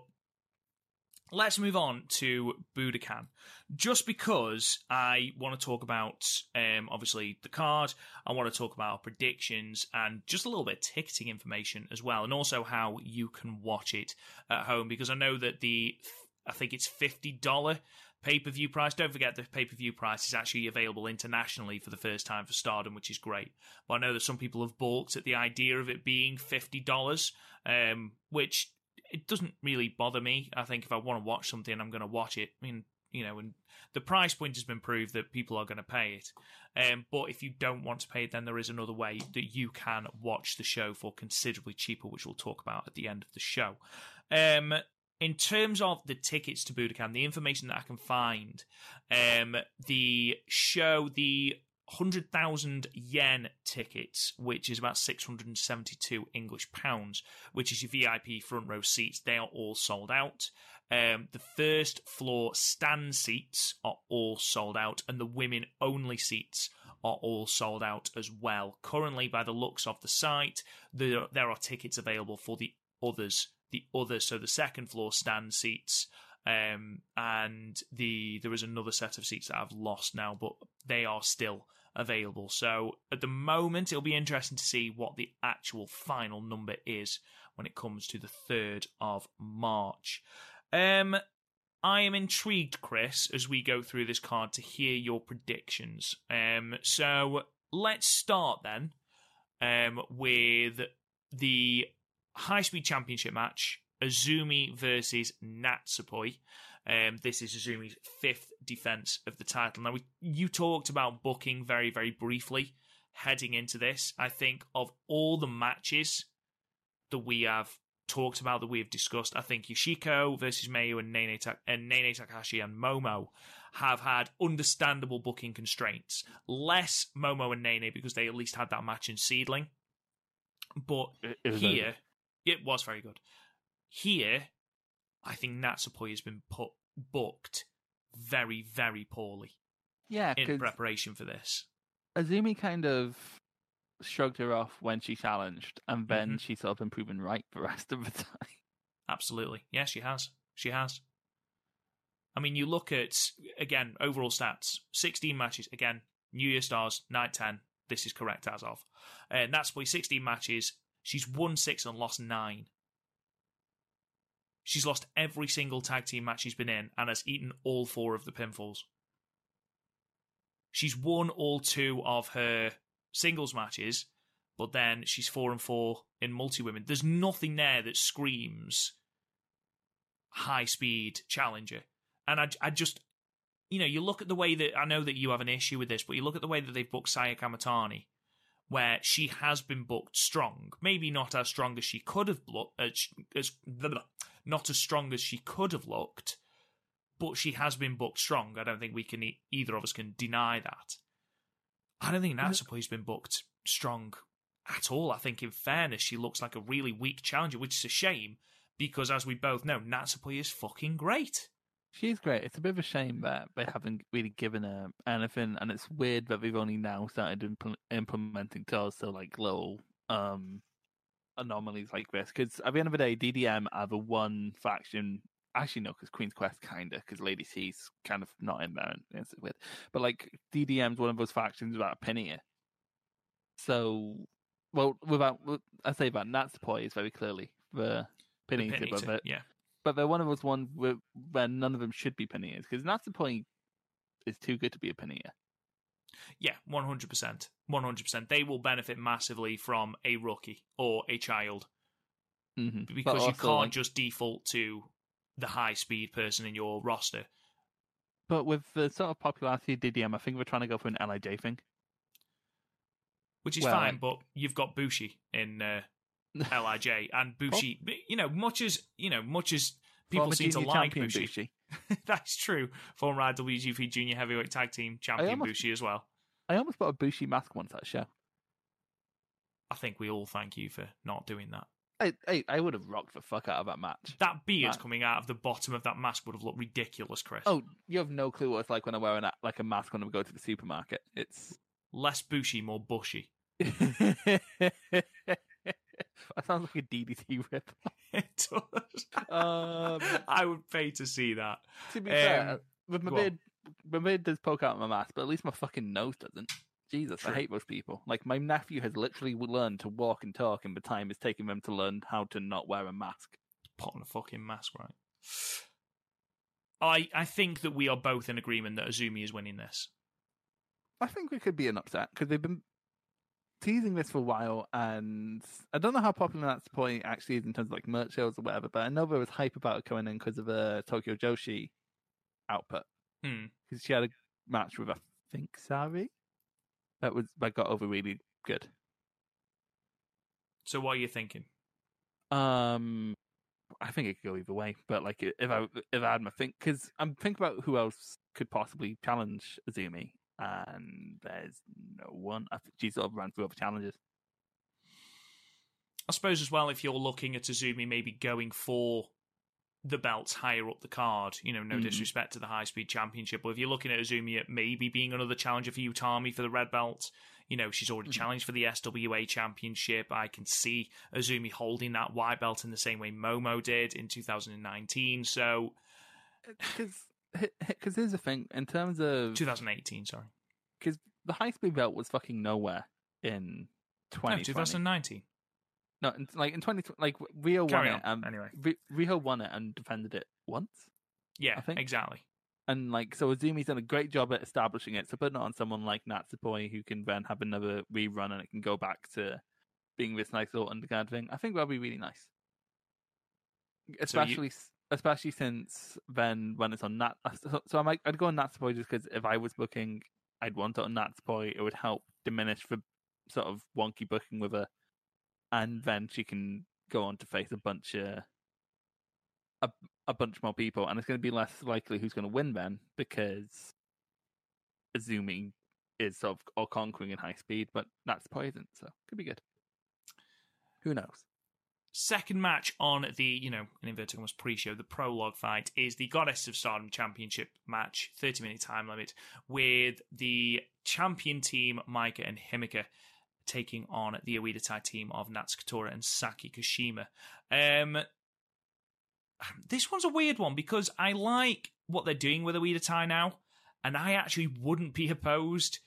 let's move on to Budokan. Just because I want to talk about, um, obviously the card. I want to talk about predictions and just a little bit of ticketing information as well, and also how you can watch it at home. Because I know that the, I think it's fifty dollar pay per view price. Don't forget the pay per view price is actually available internationally for the first time for Stardom, which is great. But I know that some people have balked at the idea of it being fifty dollars, um, which it doesn't really bother me. I think if I want to watch something, I'm going to watch it. I mean, you know, and the price point has been proved that people are going to pay it. Um, but if you don't want to pay it, then there is another way that you can watch the show for considerably cheaper, which we'll talk about at the end of the show. Um, in terms of the tickets to Budokan, the information that I can find, um, the show, the 100,000 yen tickets, which is about 672 English pounds, which is your VIP front row seats, they are all sold out. Um, the first floor stand seats are all sold out, and the women only seats are all sold out as well. Currently, by the looks of the site, there, there are tickets available for the others the other, so the second floor stand seats, um, and the there is another set of seats that I've lost now, but they are still available. So at the moment, it'll be interesting to see what the actual final number is when it comes to the third of March. Um, I am intrigued, Chris, as we go through this card to hear your predictions. Um, so let's start then um, with the high speed championship match Azumi versus Natsupoi. Um, this is Azumi's fifth defense of the title. Now, we, you talked about booking very, very briefly heading into this. I think of all the matches that we have talked about, that we have discussed, I think Yoshiko versus Mayu and Nene, Ta- and Nene Takahashi and Momo have had understandable booking constraints. Less Momo and Nene because they at least had that match in Seadlinnng. But It- it was very here, it was very good. Here, I think Natsupoi has been put booked very, very poorly Yeah, in preparation for this. Azumi kind of shrugged her off when she challenged, and then Mhm. she's sort of been proven right the rest of the <laughs> time. Absolutely. Yes, she has. She has. I mean, you look at, again, overall stats 16 matches. Again, New Year Stars, night 10. This is correct as of. And that's why 16 matches. She's won six and lost nine. She's lost every single tag team match she's been in and has eaten all four of the pinfalls. She's won all two of her singles matches, but then she's four and four in multi women. There's nothing there that screams high speed challenger. And I, I just, you know, you look at the way that I know that you have an issue with this, but you look at the way that they've booked Saya Kamitani, where she has been booked strong. Maybe not as strong as she could have looked, as, as not as strong as she could have looked, but she has been booked strong. I don't think we can e- either of us can deny that. I don't think Natsupoi's been booked strong at all. I think, in fairness, she looks like a really weak challenger, which is a shame because, as we both know, Natsupoi is fucking great. She's great. It's a bit of a shame that they haven't really given her anything, and it's weird that they've only now started impl- implementing Torso like little um anomalies like this because at the end of the day, DDM are the one faction. Actually, no, because Queen's Quest kinda, because Lady C's kind of not in there, and it's weird. But like DDM's one of those factions without a penny. So, well, without I say that Natsupoi is very clearly the The penny penny tip of it, yeah. but they're one of those ones where, where none of them should be penniers because Natsupoi is too good to be a pennier. Yeah, one hundred percent, one hundred percent. They will benefit massively from a rookie or a child Mm-hmm. because you can't just default to the high speed person in your roster. But with the sort of popularity of DDM, I think we're trying to go for an Lij thing. which is Well, fine. But you've got Bushi in uh, <laughs> Lij, and Bushi, you know, much as you know, much as people seem to like Bushi, Bushi. <laughs> that's true. Former IWGP Junior Heavyweight Tag Team Champion almost- Bushi as well. I almost bought a Bushi mask once at a show. I think we all thank you for not doing that. I, I, I would have rocked the fuck out of that match. That beard coming out of the bottom of that mask would have looked ridiculous, Chris. Oh, you have no clue what it's like when I wear an, a- like a mask when I go to the supermarket. It's less bushy, more Bushy. <laughs> <laughs> that sounds like a DDT rip. <laughs> it does. Um, I would pay to see that. to be Um, fair, with my beard, my beard does poke out of my mask, but at least my fucking nose doesn't. Jesus, True. I hate those people. Like my nephew has literally learned to walk and talk in the time it's taking them to learn how to not wear a mask. Put on a fucking mask, right? I I think that we are both in agreement that Azumi is winning this. I think we could be an upset because they've been teasing this for a while, and I don't know how popular that point actually is in terms of like merch sales or whatever. But I know there was hype about it coming in because of a Tokyo Joshi output Hmm. because she had a match with I think Sari that was that got over really good. So what are you thinking? Um, I think it could go either way, but like if I if I had my think because I'm thinking about who else could possibly challenge Azumi, and there's no one. I think she sort of ran through other challenges. I suppose as well if you're looking at Azumi maybe going for the belts higher up the card, you know, no Mhm. disrespect to the high speed championship, but if you're looking at Azumi at maybe being another challenger for Utami for the red belt, you know, she's already Mhm. challenged for the SWA championship. I can see Azumi holding that white belt in the same way Momo did in 2019. So Because <laughs> because here's the thing in terms of 2018, sorry. because the high speed belt was fucking nowhere in No, 2019. No, in, like in 20 like Rio Carry won it. on, Um, anyway. Ri- Rio won it and defended it once. Yeah, I think- exactly. And like, so Azumi's done a great job at establishing it. So putting it on someone like Natsupoi, who can then have another rerun and it can go back to being this nice little undercard thing, I think that'll be really nice. Especially, s especially since then when it's on Nat, uh, so, so I might I'd go on Natsupoi just because if I was booking, I'd want it on Natsupoi. It would help diminish the sort of wonky booking with her, and then she can go on to face a bunch of a, a bunch more people, and it's going to be less likely who's going to win then because Azumi is sort of all conquering in high speed, but that's poison, so could be good. Who knows? Second match on the, you know, in inverted commas pre-show, the prologue fight is the Goddess of Stardom Championship match, 30 minute time limit, with the champion team, Maika and Himika, taking on the Oedo Tai team of Natsuko Tora and Saki Kashima. Um, this one's a weird one because I like what they're doing with Oedo Tai now, and I actually wouldn't be opposed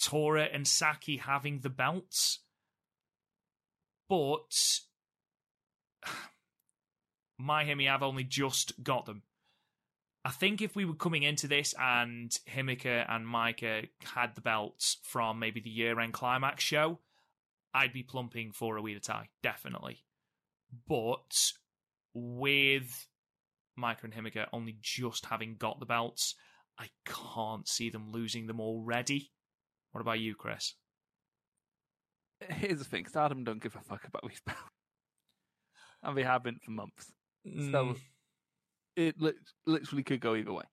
Tora and Saki having the belts. But <sighs> MaiHime have only just got them. I think if we were coming into this and Himika and Maika had the belts from maybe the year end climax show, I'd be plumping for a Oedo Tai, definitely. But with Maika and Himika only just having got the belts, I can't see them losing them already. What about you, Chris? Here's the thing: Stardom don't give a fuck about these belts, and they haven't for months. Mm. So it lit- literally could go either way.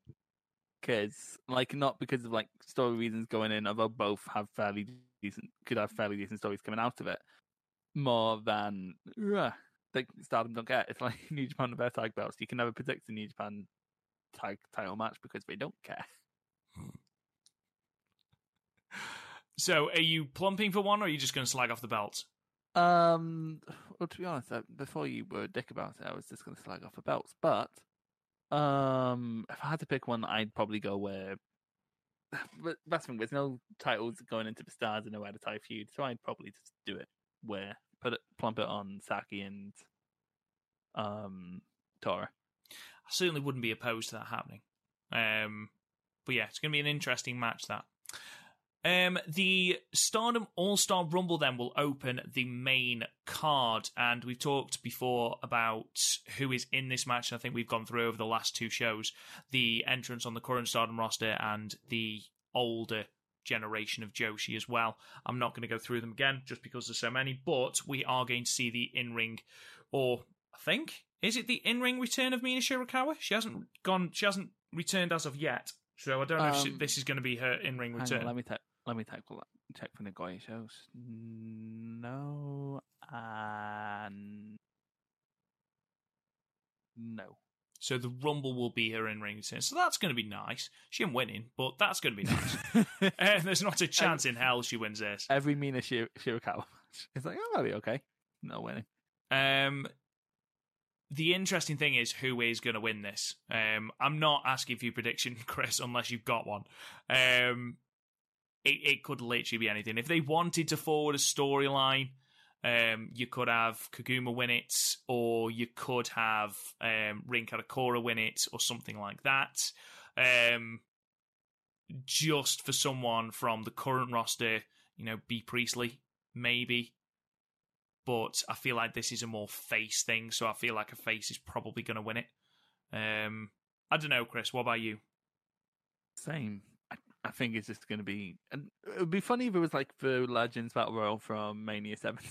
Because, like, not because of like story reasons going in, although both have fairly decent, could have fairly decent stories coming out of it, more than uh, like Stardom don't care. It's like <laughs> New Japan with their tag belts. You can never predict the New Japan tag title match because they don't care. <laughs> So, are you plumping for one, or are you just going to slag off the belts? Um, well, to be honest, uh, before you were a dick about it, I was just going to slag off the belts. But um, if I had to pick one, I'd probably go where. <sighs> But that's the thing. There's no titles going into the stars and no out of tie feud, so I'd probably just do it where put it plump it on Saki and um Tora. I certainly wouldn't be opposed to that happening. Um, but yeah, it's going to be an interesting match. That um, the Stardom All Star Rumble then will open the main card, and we've talked before about who is in this match. I think we've gone through over the last two shows the entrance on the current Stardom roster and the older generation of Joshi as well. I'm not going to go through them again just because there's so many, but we are going to see the in ring, or I think is it the in ring return of Mina Shirakawa? She hasn't gone. She hasn't returned as of yet. So I don't know if she, Um, this is going to be her in ring Hang on, return. let me. Let me check. for- Check for Nagoya shows. No, and no. So the Rumble will be her in ring. So that's going to be nice. She ain't winning, but that's going to be nice. <laughs> uh, there's not a chance in hell she wins this. Every Mina Shir- Shirakawa match. It's like, oh, that'll be okay. No winning. Um, the interesting thing is who is going to win this. Um, I'm not asking for your prediction, <laughs> Chris, unless you've got one. Um, it, it could literally be anything. If they wanted to forward a storyline, um, you could have Koguma win it, or you could have um, Rin Kadokura win it, or something like that. Um, just for someone from the current roster, you know, Bea Priestley, maybe but I feel like this is a more face thing, so I feel like a face is probably going to win it. Um, I don't know, Chris. What about you? Same. I, think it's just going to be. And it would be funny if it was like the Legends Battle Royal from Mania 70.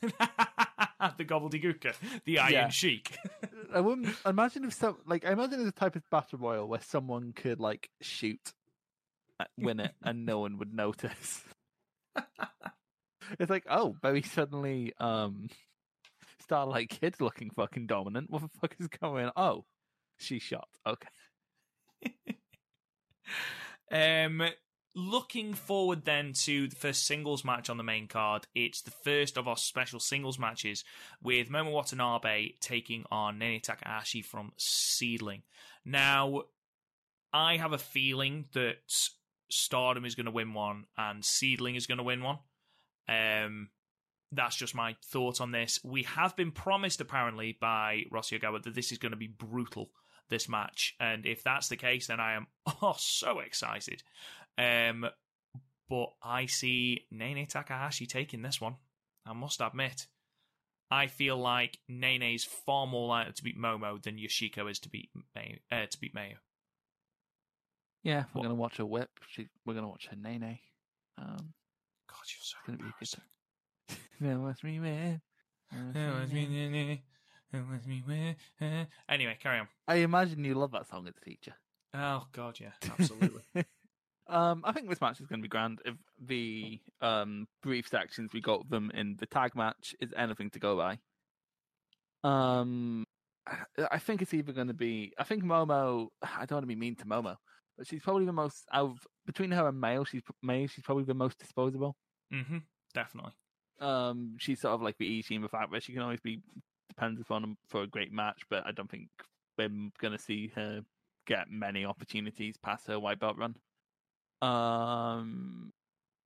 <laughs> the gobbledygooker, the Iron Yeah. Sheik. <laughs> I wouldn't imagine if some like I imagine it's a type of battle royal where someone could like shoot, uh, win it, and no one would notice. it's like, oh, very suddenly, um, Starlight Kid's looking fucking dominant. What the fuck is going? on? Oh, she shot. Okay. <laughs> Um, looking forward then to the first singles match on the main card. It's the first of our special singles matches with Momo Watanabe taking on Nene Takahashi from Seadlinnng. Now, I have a feeling that Stardom is going to win one and Seadlinnng is going to win one. Um, that's just my thought on this. We have been promised, apparently, by Rossi Ogawa that this is going to be brutal this match. And if that's the case, then I am <laughs> oh so excited. Um, but I see Nene Takahashi taking this one. I must admit, I feel like Nene's far more likely to beat Momo than Yoshiko is to beat Mayo, uh, to beat Mayo. Yeah, we're What- gonna watch her whip. She, we're gonna watch her Nene. Um, God, you're so it's gonna be a good time. <laughs> That was me, man. That was me, man. Anyway, carry on. I imagine you love that song as a teacher. Oh God, yeah, absolutely. <laughs> um, I think this match is going to be grand. If the um brief sections we got them in the tag match is anything to go by. Um, I- think it's either going to be. I think Momo. I don't want to be mean to Momo, but she's probably the most out of between her and Mayo. She's Mayo. She's probably the most disposable. Mm-hmm. definitely. Um, she's sort of like the easy in the fact that she can always be depended upon for a great match, but I don't think we're going to see her get many opportunities past her white belt run. Um,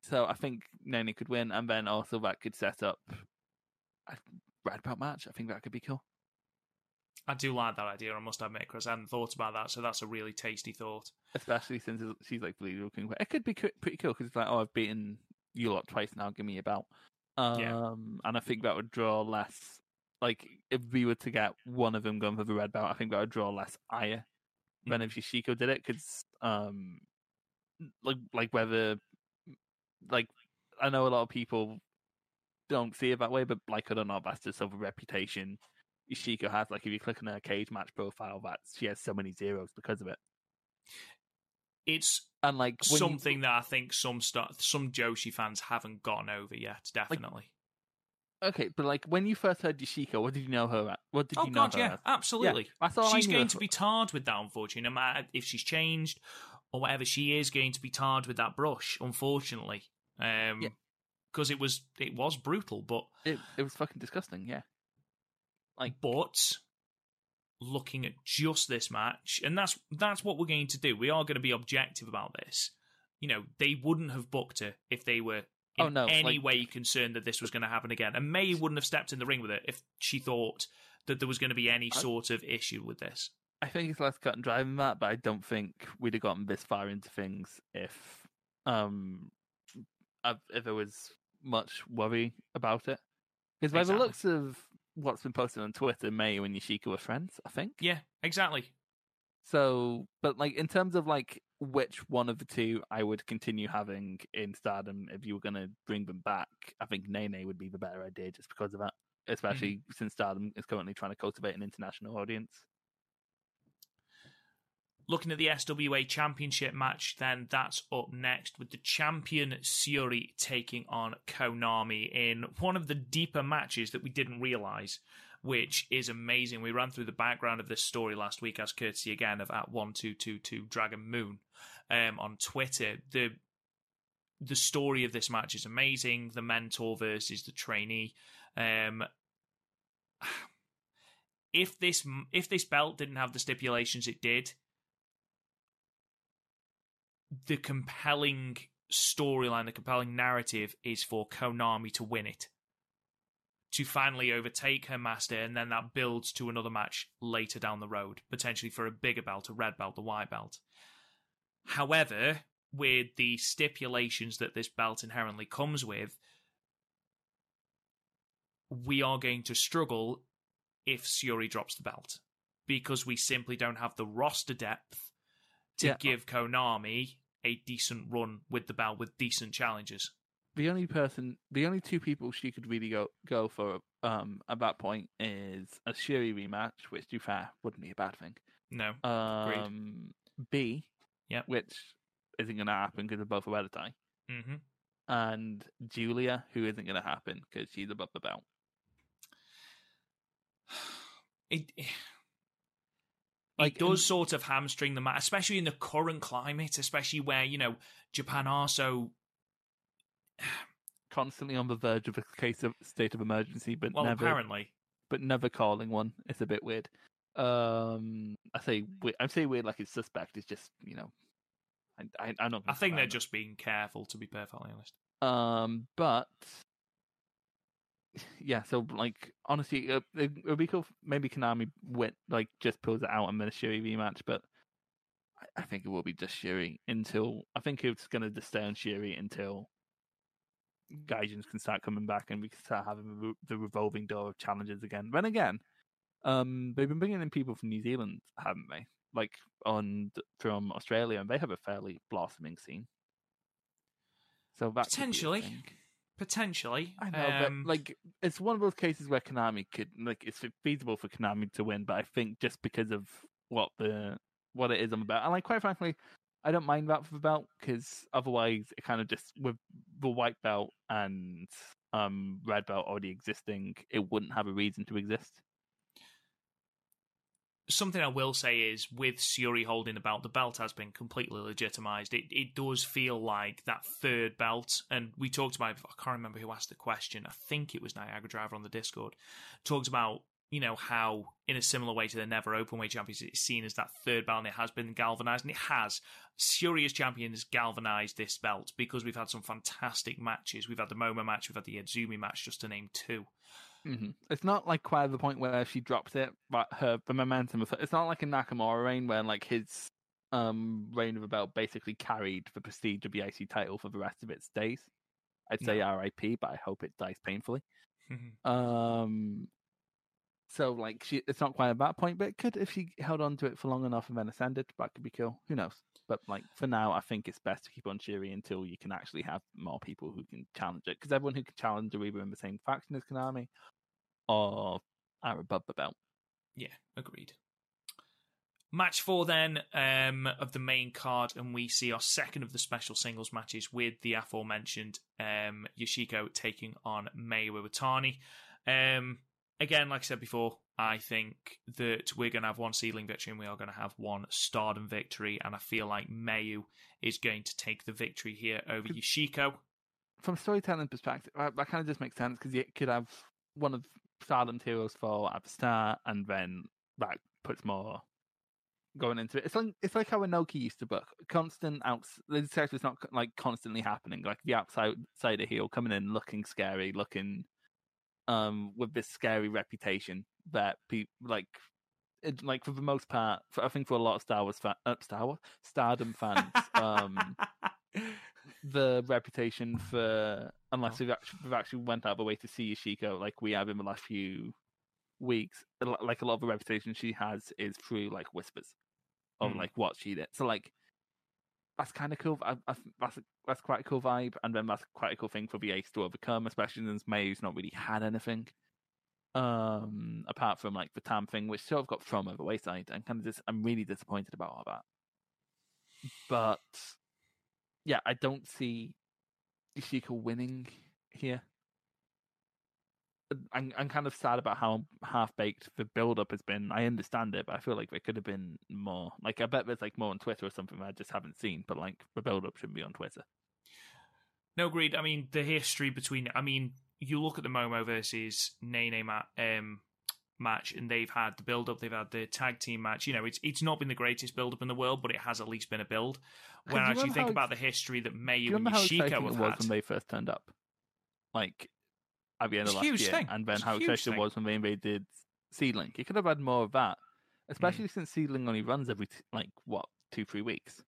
so I think Nene could win, and then also that could set up a red belt match. I think that could be cool. I do like that idea. I must admit, Chris, I hadn't thought about that, so that's a really tasty thought. Especially since she's like bleeding looking. It could be pretty cool because it's like, oh, I've beaten you lot twice now. Give me a belt. Um, Yeah. and I think that would draw less. Like if we were to get one of them going for the red belt, I think that would draw less ire than if Shishiko did it. Because um, like like whether like I know a lot of people don't see it that way, but like I don't know, that's just sort of a reputation Ishiko has. Like if you click on her cage match profile, that she has so many zeros because of it. It's And like when you- something that I think some st- some Joshi fans haven't gotten over yet. Definitely. Okay, but like when you first heard Yoshiko, what did you know her at? What did oh you know Oh God, yeah, as? absolutely. all I thought she's knew going to be tarred with that. Unfortunately, no matter if she's changed or whatever, she is going to be tarred with that brush. Unfortunately, um, Yeah. because it was it was brutal. But It it was fucking disgusting. Yeah. Like- but looking at just this match, and that's that's what we're going to do. We are going to be objective about this. You know, they wouldn't have booked her if they were in Oh, no, any like- way concerned that this was going to happen again. And May wouldn't have stepped in the ring with it if she thought that there was going to be any sort of issue with this. I think it's less cut and dry than that, but I don't think we'd have gotten this far into things if um if there was much worry about it. Because by the looks of what's been posted on Twitter, May and Yoshiko were friends, I think. Yeah, exactly. So, but like in terms of like which one of the two I would continue having in Stardom if you were going to bring them back, I think Nene would be the better idea just because of that. Especially mm-hmm. since Stardom is currently trying to cultivate an international audience. Looking at the SWA Championship match, then that's up next with the champion Shuri taking on Konami in one of the deeper matches that we didn't realize, which is amazing. We ran through the background of this story last week as courtesy again of at one two two two Dragon Moon um, on Twitter. The the story of this match is amazing. The mentor versus the trainee. Um, <sighs> if this if this belt didn't have the stipulations it did, the compelling storyline, the compelling narrative is for Konami to win it. To finally overtake her master, and then that builds to another match later down the road, potentially for a bigger belt, a red belt, a white belt. However, with the stipulations that this belt inherently comes with, we are going to struggle if Shuri drops the belt because we simply don't have the roster depth to Yeah. give Konami a decent run with the belt with decent challenges. The only person, the only two people she could really go go for um at that point is a Shuri rematch, which to be fair wouldn't be a bad thing. No, Um, Bea, Yep. which isn't going to happen because they're both hereditary, hmm and Julia, who isn't going to happen because she's above the belt. it <sighs> it Like, does and- sort of hamstring the match, especially in the current climate, especially where you know Japan are so <sighs> Constantly on the verge of a case of state of emergency, but well. never, Apparently, but never calling one. It's a bit weird. Um, I say we- I say weird like it's suspect. It's just you know, I I, I don't. I think they're I'm- just being careful. To be perfectly honest, Um, but <sighs> yeah, so like honestly, it, it would be cool. Maybe Konami went like just pulls it out and then a Shuri rematch, but I, I think it will be just Shuri until I think it's going to just stay on Shuri until Gaijins can start coming back and we can start having the revolving door of challenges again. Then again, um, they've been bringing in people from New Zealand, haven't they? Like on from Australia, and they have a fairly blossoming scene. So that could be a Potentially. potentially. I know, um, but like it's one of those cases where Konami could like it's feasible for Konami to win, but I think just because of what the what it is I'm about, and like quite frankly, I don't mind that for the belt because otherwise it kind of just with the white belt and um red belt already existing, it wouldn't have a reason to exist. something I will say is with Shuri holding the belt, the belt has been completely legitimized. It it does feel like that third belt, and we talked about. I can't remember who asked the question. I think it was Niagara Driver on the Discord. Talked about you know how in a similar way to the Never Openweight champions, it's seen as that third belt, and it has been galvanized, and it has. Shuri as champion has galvanized this belt because we've had some fantastic matches. We've had the Momo match, we've had the Azumi match, just to name two. hmm It's not like quite the point where she dropped it, but her the momentum of it's not like a Nakamura reign where like his um reign of the belt basically carried the prestige of the IC title for the rest of its days. I'd say RIP, but I hope it dies painfully. <laughs> Um so like she it's not quite at that point, but it could if she held on to it for long enough and then ascended, that could be cool. Who knows? But like for now, I think it's best to keep on Shuri until you can actually have more people who can challenge it. Because everyone who can challenge are either in the same faction as Konami or are above the belt. Yeah, agreed. Match four then um, of the main card, and we see our second of the special singles matches with the aforementioned um, Yoshiko taking on Mayu Iwatani. Um, again, like I said before, I think that we're going to have one Seadlinnng victory and we are going to have one stardom victory, and I feel like Mayu is going to take the victory here over Yoshiko. from storytelling perspective, that, kind of just makes sense because you could have one of Stardom's heroes fall at the start, and then that puts more going into it. It's like it's like how Inoki used to book constant outs. The character's not like constantly happening. Like the outside outsider heel coming in, looking scary, looking um with this scary reputation that people like. It, like for the most part, for, I think for a lot of Star Wars, fa- uh, Star Wars, Stardom fans, um, <laughs> the reputation for unless we've actually, we've actually went out of the way to see Yoshiko like we have in the last few weeks. Like a lot of the reputation she has is through like whispers of Mm. like what she did. So like that's kind of cool. I, I, that's that's quite a cool vibe, and then that's quite a cool thing for the Ace to overcome, especially since May's not really had anything. Um, apart from like the Tam thing, which sort of got thrown over the wayside, and kind of just I'm really disappointed about all that. But yeah, I don't see Yoshiko winning here. I'm, I'm kind of sad about how half baked the build up has been. I understand it, but I feel like there could have been more. Like, I bet there's like more on Twitter or something I just haven't seen, but like the build up shouldn't be on Twitter. No, agreed. I mean, the history between. I mean, you look at the Momo versus Nene ma- um, match, and they've had the build up. They've had the tag team match. You know, it's it's not been the greatest build up in the world, but it has at least been a build. When you actually think about the history that Mayu you and remember how exciting Yoshiko have was had, when they first turned up? Like at the end It's of last huge year, thing. and then It's how exciting it was when they invaded Seadlinnng. You could have had more of that, especially since Seadlinnng only runs every t- like what two three weeks.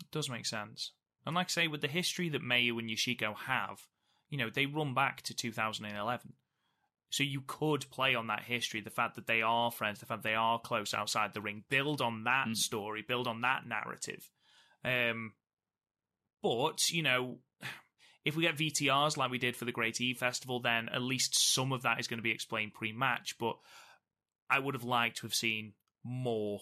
It does make sense. And like I say, with the history that Mayu and Yoshiko have, you know, they run back to 2011. So you could play on that history, the fact that they are friends, the fact they are close outside the ring, build on that Mm. story, build on that narrative. Um, but, you know, if we get VTRs like we did for the Great Eve Festival, then at least some of that is going to be explained pre match. But I would have liked to have seen more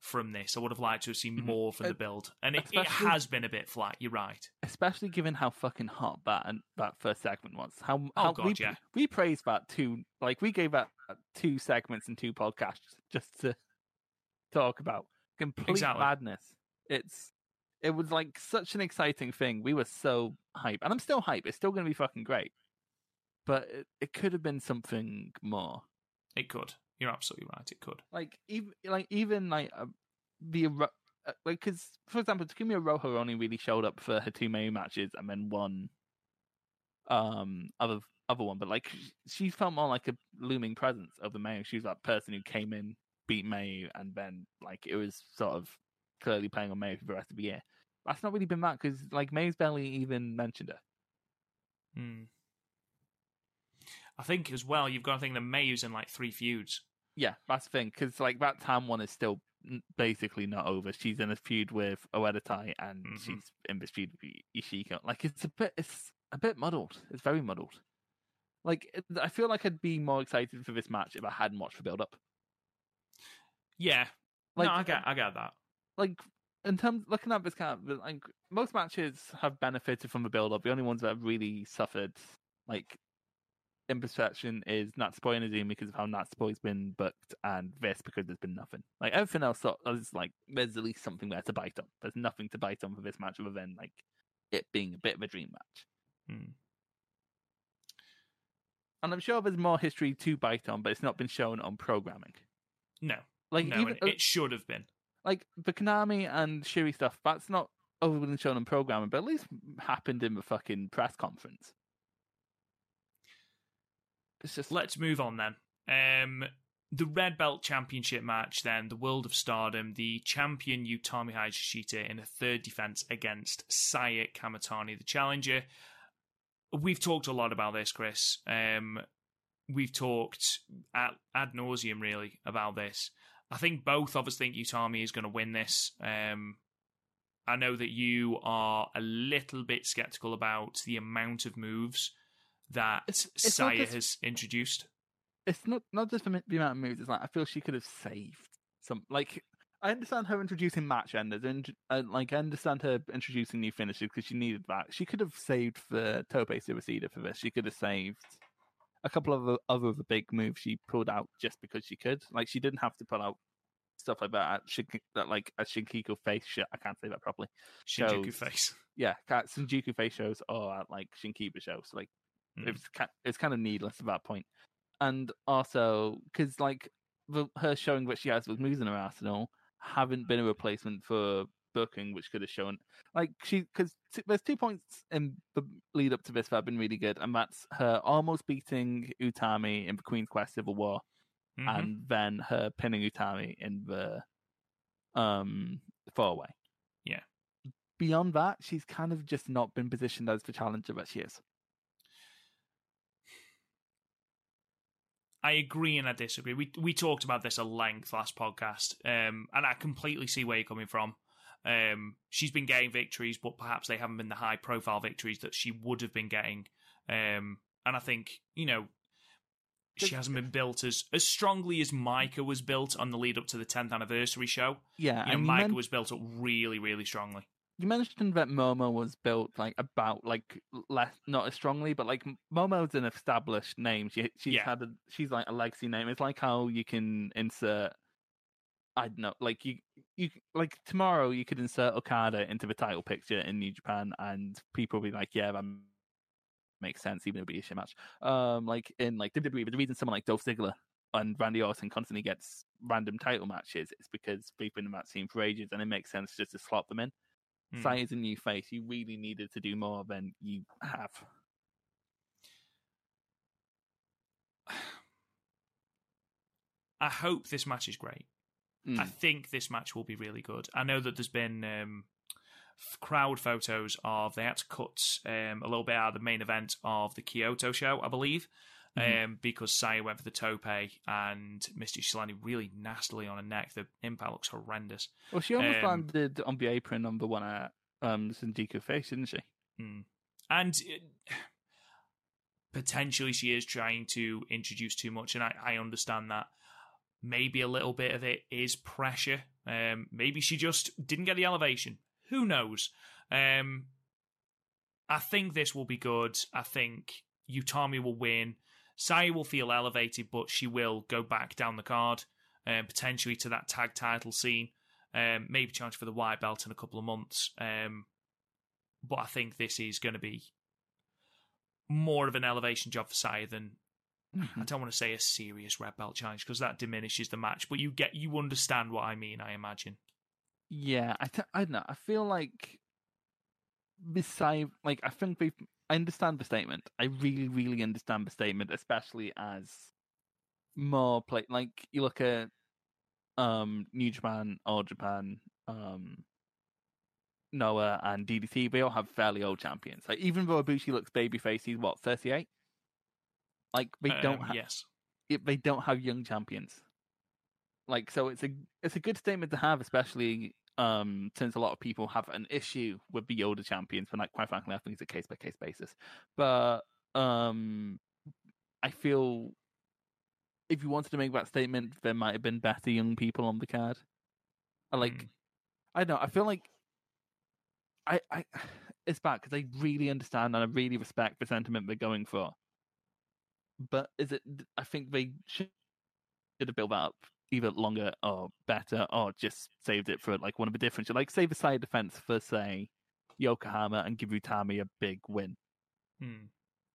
from this. I would have liked to have seen Mhm. more from Uh, the build. And it, it has been a bit flat, you're right. especially given how fucking hot that and that first segment was. How, Oh, God, we yeah. we praised that two like we gave that two segments and two podcasts just to talk about complete Exactly. madness. It's it was like such an exciting thing. We were so hype, and I'm still hype. It's still going to be fucking great, but it, it could have been something more. It could. You're absolutely right. It could. Like even like even like uh, the Aro- uh, like because for example, Takumi Iroha only really showed up for her two main matches and then one um other other one, but like she felt more like a looming presence of the. She was that person who came in, beat Mayu, and then like it was sort of clearly playing on Mayu for the rest of the year. That's not really been that because like May's barely even mentioned her. Hmm. I think as well, you've got to think that Mayu's in like three feuds. Yeah, that's the thing because like that Tam one is still basically not over. She's in a feud with Oedo Tai and Mhm. she's in this feud with Yoshiko. Like it's a bit, it's a bit muddled. It's very muddled. Like I feel like I'd be more excited for this match if I hadn't watched the build up. Yeah. Like no, I get, I get that. Like in terms looking at this kind of like most matches have benefited from the build up. The only ones that have really suffered, like in perception, is Natsupoi and Azumi because of how Natsupoi's been booked, and this because there's been nothing. Like everything else sort is like there's at least something there to bite on. There's nothing to bite on for this match other than like it being a bit of a dream match. Hmm. And I'm sure there's more history to bite on, but it's not been shown on programming. No, Like no, even and it should have been. Like the Konami and Shuri stuff, that's not overly been shown on programming, but at least happened in the fucking press conference. It's just Let's move on then. Um, the Red Belt Championship match, then the World of Stardom, the champion Utami Hayashishita in a third defense against Saya Kamitani, the challenger. We've talked a lot about this, Chris. Um, we've talked ad nauseum really about this. I think both of us think Utami is going to win this. Um, I know that you are a little bit skeptical about the amount of moves that It's- it's Saya just- has introduced. it's not not just the, the amount of moves. It's like I feel she could have saved some. Like I understand her introducing match enders, and uh, like I understand her introducing new finishes because she needed that. She could have saved the Tope Suicida for this. She could have saved a couple of the other of the big moves she pulled out just because she could. Like she didn't have to pull out stuff like that, at Shink- that like a Shinkiku face show. I can't say that properly. Shinjuku face. Yeah, Shinjuku face shows or at like Shinkiba shows. Like Mm. it's it's kind of needless at that point. And also because like the, her showing what she has with moves in her arsenal haven't been a replacement for booking, which could have shown like she because t- there's two points in the lead up to this that have been really good, and that's her almost beating Utami in the Queen's Quest Civil War, Mhm. and then her pinning Utami in the um four way. Yeah. Beyond that, she's kind of just not been positioned as the challenger that she is. I agree and I disagree. We we talked about this at length last podcast, um, and I completely see where you're coming from. Um, she's been getting victories, but perhaps they haven't been the high profile victories that she would have been getting. Um, and I think you know she hasn't been built as as strongly as Maika was built on the lead up to the 10th anniversary show. Yeah, You know, Maika was built up really, really strongly. you mentioned that Momo was built like about like less not as strongly, but like Momo's an established name. She she's Yeah. had a, she's like a legacy name. It's like how you can insert I don't know, like you you like tomorrow you could insert Okada into the title picture in New Japan, and people will be like, yeah, that makes sense, even if it'd be a shit match. Um, like in like WWE, but the reason someone like Dolph Ziggler and Randy Orton constantly gets random title matches is because they've been in that scene for ages, and it makes sense just to slot them in. Hmm. Sai is a new face. You really needed to do more than you have. <sighs> I hope this match is great. Mm. I think this match will be really good. I know that there's been um, f- crowd photos of they had to cut um, a little bit out of the main event of the Kyoto show, I believe, Mhm. um, because Saya went for the tope and Misty Shalani really nastily on her neck. The impact looks horrendous. Well, she almost um, landed on the apron on the one at um, Shinjuku face, didn't she? Mm. And it, <sighs> potentially she is trying to introduce too much, and I, I understand that. Maybe a little bit of it is pressure. Um, maybe she just didn't get the elevation. Who knows? Um, I think this will be good. I think Utami will win. Saya will feel elevated, but she will go back down the card, um, potentially to that tag title scene. Um, maybe challenge for the white belt in a couple of months. Um, but I think this is going to be more of an elevation job for Saya than I don't want to say a serious red belt challenge because that diminishes the match. But you get you understand what I mean. I imagine. Yeah, I th- I don't know. I feel like beside, like I think we. I understand the statement. I really, really understand the statement, especially as more play. Like you look at um New Japan, or Japan, um Noah, and DDT. They all have fairly old champions. Like even though Ibushi looks babyface, he's what thirty eight. Like they don't Um, have yes. it, they don't have young champions. Like so, it's a it's a good statement to have, especially um since a lot of people have an issue with the older champions. But like, quite frankly, I think it's a case by case basis. But um, I feel if you wanted to make that statement, there might have been better young people on the card. I like, Mm. I don't know. I feel like I I <sighs> it's bad because I really understand and I really respect the sentiment they're going for but is it? I think they should have built that up either longer or better, or just saved it for like one of the different, like save a side defense for say Yokohama and give Utami a big win. Hmm.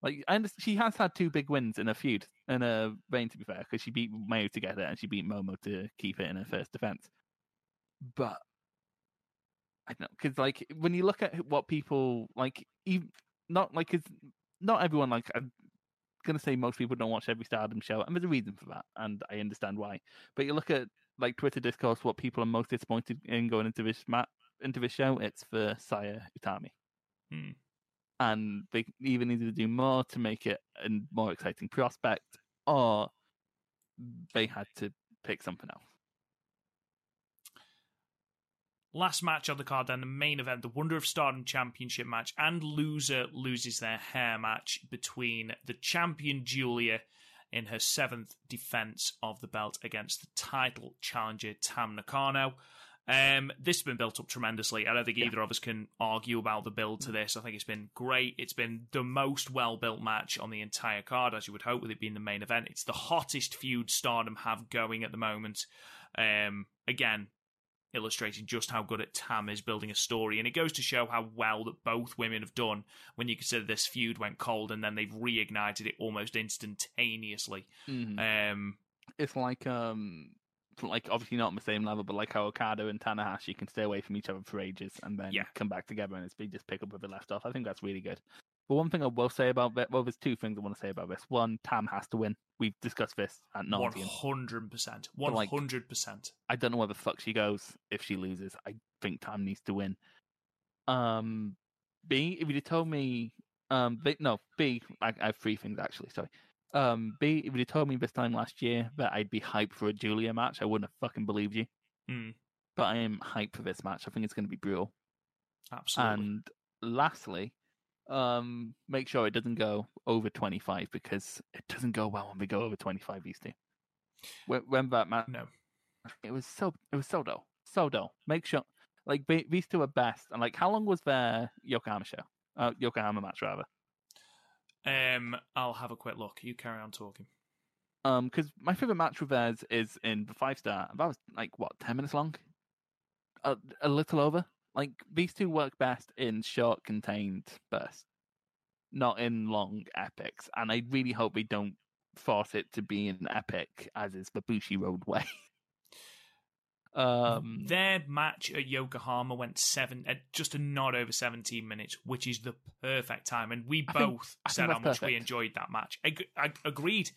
Like and she has had two big wins in a feud in a reign, to be fair, because she beat Mayu to get it and she beat Momo to keep it in her first defense. But I don't know because like when you look at what people like, even not like 'cause not everyone like I'm gonna say most people don't watch every Stardom show, and there's a reason for that, and I understand why. But you look at like Twitter discourse, what people are most disappointed in going into this mat into this show, it's for Saya Utami Hmm. and they even needed to do more to make it a more exciting prospect, or they had to pick something else. Last match on the card, then the main event, the Wonder of Stardom Championship match, and loser loses their hair match between the champion Julia in her seventh defense of the belt against the title challenger Tam Nakano. Um, this has been built up tremendously. I don't think either of us can argue about the build to this. I think it's been great. It's been the most well built match on the entire card, as you would hope, with it being the main event. It's the hottest feud Stardom have going at the moment. Um, again, illustrating just how good at Tam is building a story, and it goes to show how well that both women have done when you consider this feud went cold and then they've reignited it almost instantaneously. Mhm. Um, It's like um, like obviously not on the same level, but like how Okada and Tanahashi can stay away from each other for ages and then Yeah. come back together and it's just pick up where they left off. I think that's really good. But one thing I will say about this, well, there's two things I want to say about this. One, Tam has to win. We've discussed this at one nauseam. hundred percent, one hundred percent. I don't know where the fuck she goes if she loses. I think Tam needs to win. Um, B, if you'd have told me, um, B, no, B, I, I have three things actually. Sorry. Um, B, if you'd have told me this time last year that I'd be hyped for a Julia match, I wouldn't have fucking believed you. Mm, But I am hyped for this match. I think it's going to be brutal. absolutely. And lastly, um, make sure it doesn't go over 25 because it doesn't go well when we go over 25 these two. When, when that man, no. it was so it was so dull, so dull. Make sure like be- these two are best. And like, how long was their Yokohama show? Uh, Yokohama match rather. Um, I'll have a quick look. You carry on talking. Um, because my favorite match with theirs is in the five star. That was like what ten minutes long, a, a little over. Like these two work best in short, contained bursts, not in long epics. And I really hope we don't force it to be an epic, as is the Bushiroad <laughs> way. um, Their match at Yokohama went seven, uh, just a nod over seventeen minutes, which is the perfect time. And we I both think said how much we enjoyed that match. I, I agreed.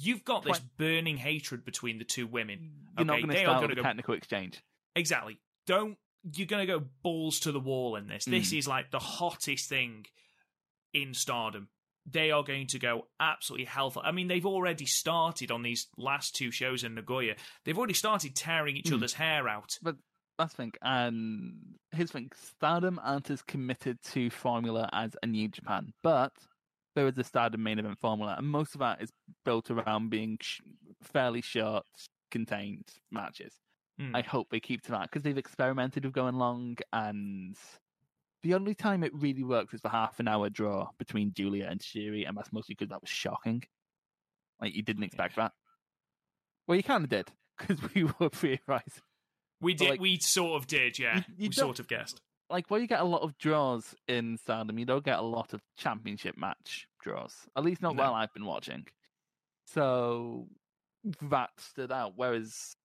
You've got this burning hatred between the two women. you're not okay, going to start go- technical exchange. Exactly. Don't you're going to go balls to the wall in this. This Mm. is like the hottest thing in Stardom. They are going to go absolutely hellfire. I mean, they've already started on these last two shows in Nagoya. They've already started tearing each Mm. other's hair out. But that's the thing. And here's the thing Stardom aren't as committed to formula as a New Japan, but there is a Stardom main event formula, and most of that is built around being sh- fairly short, contained matches. Mm. I hope they keep to that because they've experimented with going long, and the only time it really worked was the half an hour draw between Julia and Shuri, and that's mostly because that was shocking. Like, you didn't expect that. Well, you kind of did <laughs> because we were theorizing. we did. like, we sort of did. Yeah, you- you we sort of guessed. like where you get a lot of draws in Stardom, you don't get a lot of championship match draws. At least not No. while I've been watching. So that stood out. Whereas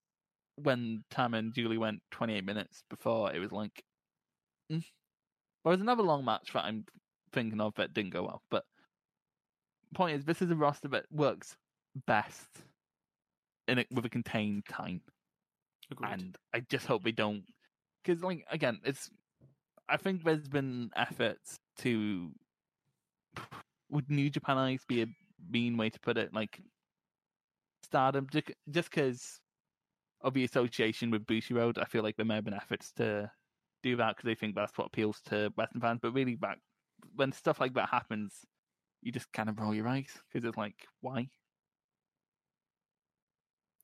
when Tam and Julie went 28 minutes before, it was like. Mm. was another long match that I'm thinking of that didn't go well. But point is, this is a roster that works best in it with a contained time Agreed. and I just hope they don't. Because, like, again, it's. I think there's been efforts to. Would New Japan Eyes be a mean way to put it? Like, Stardom, just because of the association with Bushiroad, I feel like there may have been efforts to do that because they think that's what appeals to Western fans. But really, back when stuff like that happens, you just kind of roll your eyes because it's like, why?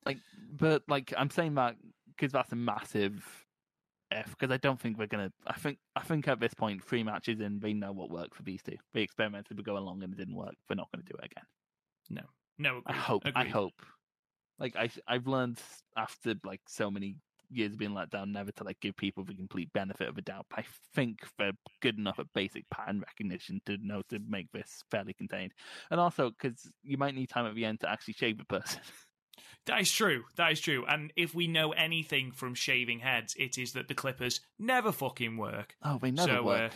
Like, but like I'm saying that because that's a massive F. Because I don't think we're gonna. I think I think at this point, three matches in, they know what worked for these two. They experimented with going along and it didn't work. We're not going to do it again. no, no. I agreed, hope. I hope. Like I, I've learned after like so many years of being let down, never to like give people the complete benefit of a doubt. But I think they're good enough at basic pattern recognition to know to make this fairly contained, and also because you might need time at the end to actually shave the person. <laughs> That is true. That is true. And if we know anything from shaving heads, it is that the clippers never fucking work. oh, they never So, uh, work.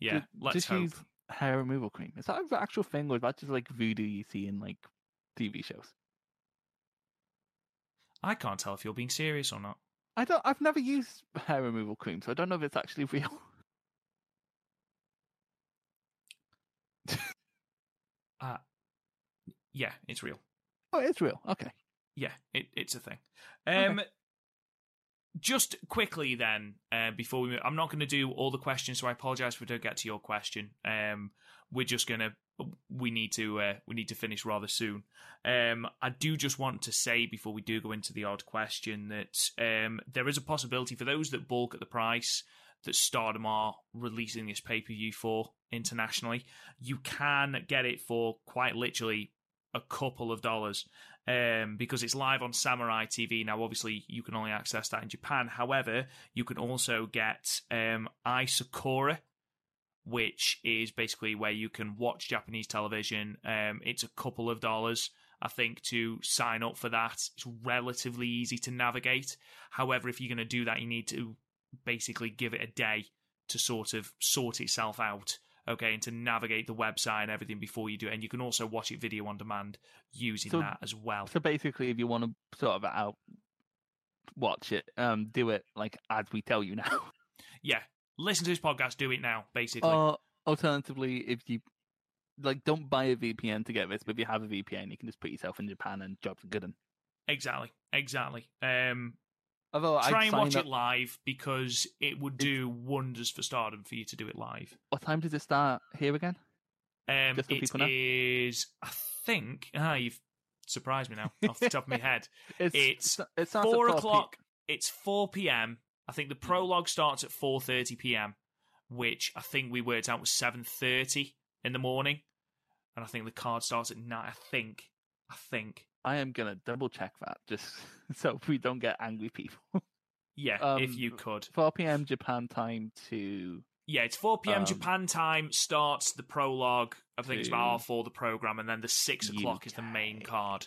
Yeah, Ju- let's just hope. use hair removal cream. Is that an actual thing, or is that just like voodoo you see in like TV shows? I can't tell if you're being serious or not. I don't. I've never used hair removal cream, so I don't know if it's actually real. <laughs> Uh, yeah, it's real. oh, it's real. Okay. Yeah, it, it's a thing. Okay. Um, Just quickly, then, uh, before we, move, I'm not going to do all the questions, so I apologize if we don't get to your question. Um, we're just gonna, we need to, uh, we need to finish rather soon. Um, I do just want to say before we do go into the odd question that um, there is a possibility for those that bulk at the price that Stardom are releasing this pay per view for internationally, you can get it for quite literally a couple of dollars um, because it's live on Samurai TV. Now, obviously, you can only access that in Japan. However, you can also get um, iSakura, which is basically where you can watch Japanese television. Um, it's a couple of dollars, I think, to sign up for that. It's relatively easy to navigate. However, if you're going to do that, you need to basically give it a day to sort of sort itself out okay, and to navigate the website and everything before you do it. And you can also watch it video on demand using So- that as well. So basically, if you want to sort of out watch it, um, do it like as we tell you now. Yeah, listen to this podcast, do it now, basically. Or alternatively, if you like, don't buy a VPN to get this, but if you have a VPN, you can just put yourself in Japan and jobs are good. Exactly, exactly. Um, although try I'd and watch up- it live because it would do wonders for Stardom for you to do it live. What time does it start here again? Um, Just so it is, I think, ah, you've surprised me now off the top of my head. <laughs> It's it's, at four 4 p- o'clock. It's four p.m. I think the prologue starts at four thirty p.m., which I think we worked out was seven thirty in the morning, and I think the card starts at nine. I think. I think. I am gonna double check that just <laughs> so we don't get angry people. Yeah, Um, if you could. 4 p.m. Japan time to Yeah, it's 4 p.m. Um, Japan time. Starts the prologue. I think it's about half four, the program, and then the six o'clock is the main card.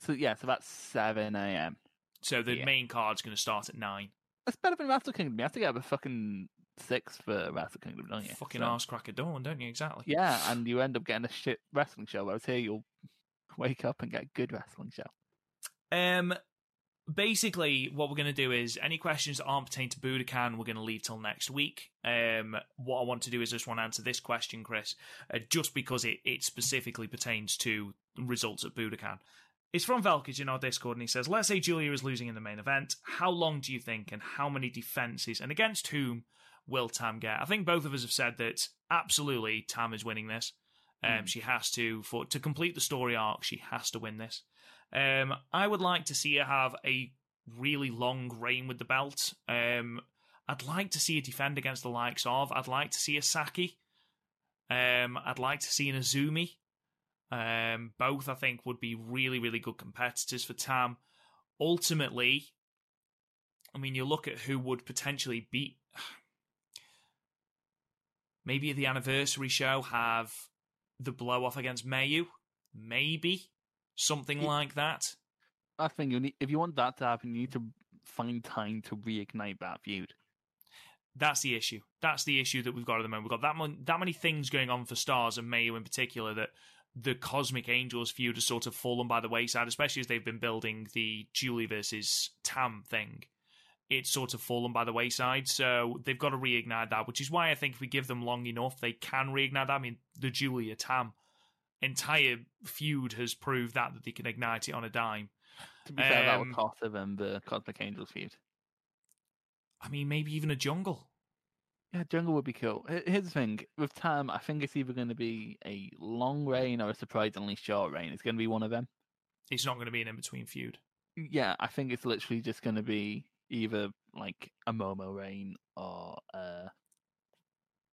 so yeah, so that's 7 a.m. So the Yeah. main card's going to start at nine. That's better than Wrestle Kingdom. You have to get up a fucking six for Wrestle Kingdom, don't you? Fucking So- arse cracker dawn, don't you? Exactly. Yeah, <sighs> and you end up getting a shit wrestling show. Whereas here, you'll wake up and get a good wrestling show. Um, basically, what we're going to do is any questions that aren't pertaining to Budokan, we're going to leave till next week. Um, what I want to do is just want to answer this question, Chris, uh, just because it, it specifically pertains to results at Budokan. It's from Velkage in our Discord, and he says, Let's say Julia is losing in the main event. How long do you think, and how many defenses, and against whom will Tam get? I think both of us have said that absolutely Tam is winning this. Um, She has to, for to complete the story arc, she has to win this. Um, I would like to see her have a really long reign with the belt. Um, I'd like to see her defend against the likes of. I'd like to see a Saki. Um, I'd like to see an Azumi. Um, both I think would be really, really good competitors for Tam. Ultimately, I mean, you look at who would potentially beat. <sighs> Maybe the anniversary show have the blow off against Mayu. Maybe something Yeah. like that. I think you need, if you want that to happen, you need to find time to reignite that feud. That's the issue. That's the issue that we've got at the moment. We've got that mon- that many things going on for Stars and Mayu in particular that the Cosmic Angels feud has sort of fallen by the wayside, especially as they've been building the Julie versus Tam thing. It's sort of fallen by the wayside, so they've got to reignite that, which is why I think if we give them long enough, they can reignite that. I mean, the Julia Tam entire feud has proved that that they can ignite it on a dime. To be fair, that Um, was hotter than the Cosmic Angels feud. I mean, maybe even a jungle. Yeah, Jungle would be cool. Here's the thing with Tam, I think it's either going to be a long reign or a surprisingly short reign. It's going to be one of them. It's not going to be an in between feud. Yeah, I think it's literally just going to be either like a Momo reign or uh,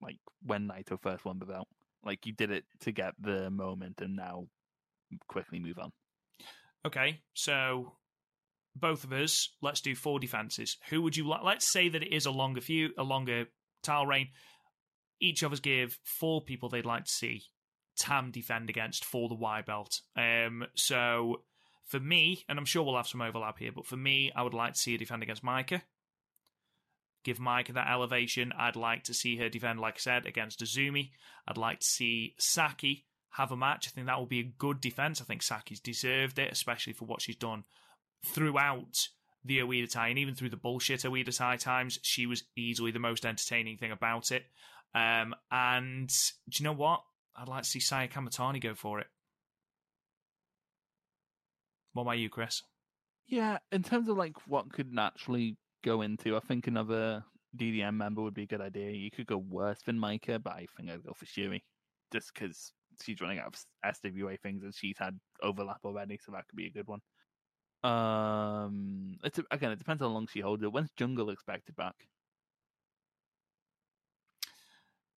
like when Naito first won the belt. Like you did it to get the moment, and now quickly move on. Okay, so both of us, let's do four defenses. Who would you like? Let's say that it is a longer few, a longer tile reign. Each of us give four people they'd like to see Tam defend against for the Y belt. Um, so for me, and I'm sure we'll have some overlap here, but for me, I would like to see her defend against Maika. Give Maika that elevation. I'd like to see her defend, like I said, against Azumi. I'd like to see Saki have a match. I think that will be a good defense. I think Saki's deserved it, especially for what she's done throughout the Oedo Tai and even through the bullshit Oedo Tai times. She was easily the most entertaining thing about it. Um, and do you know what? I'd like to see Saya Kamitani go for it. What about you, Chris? Yeah, in terms of like what could naturally go into, I think another DDM member would be a good idea. You could go worse than Maika, but I think I'd go for Shuri, just because she's running out of SWA things and she's had overlap already, so that could be a good one. Um, it's again, it depends how long she holds it. When's Jungle expected back?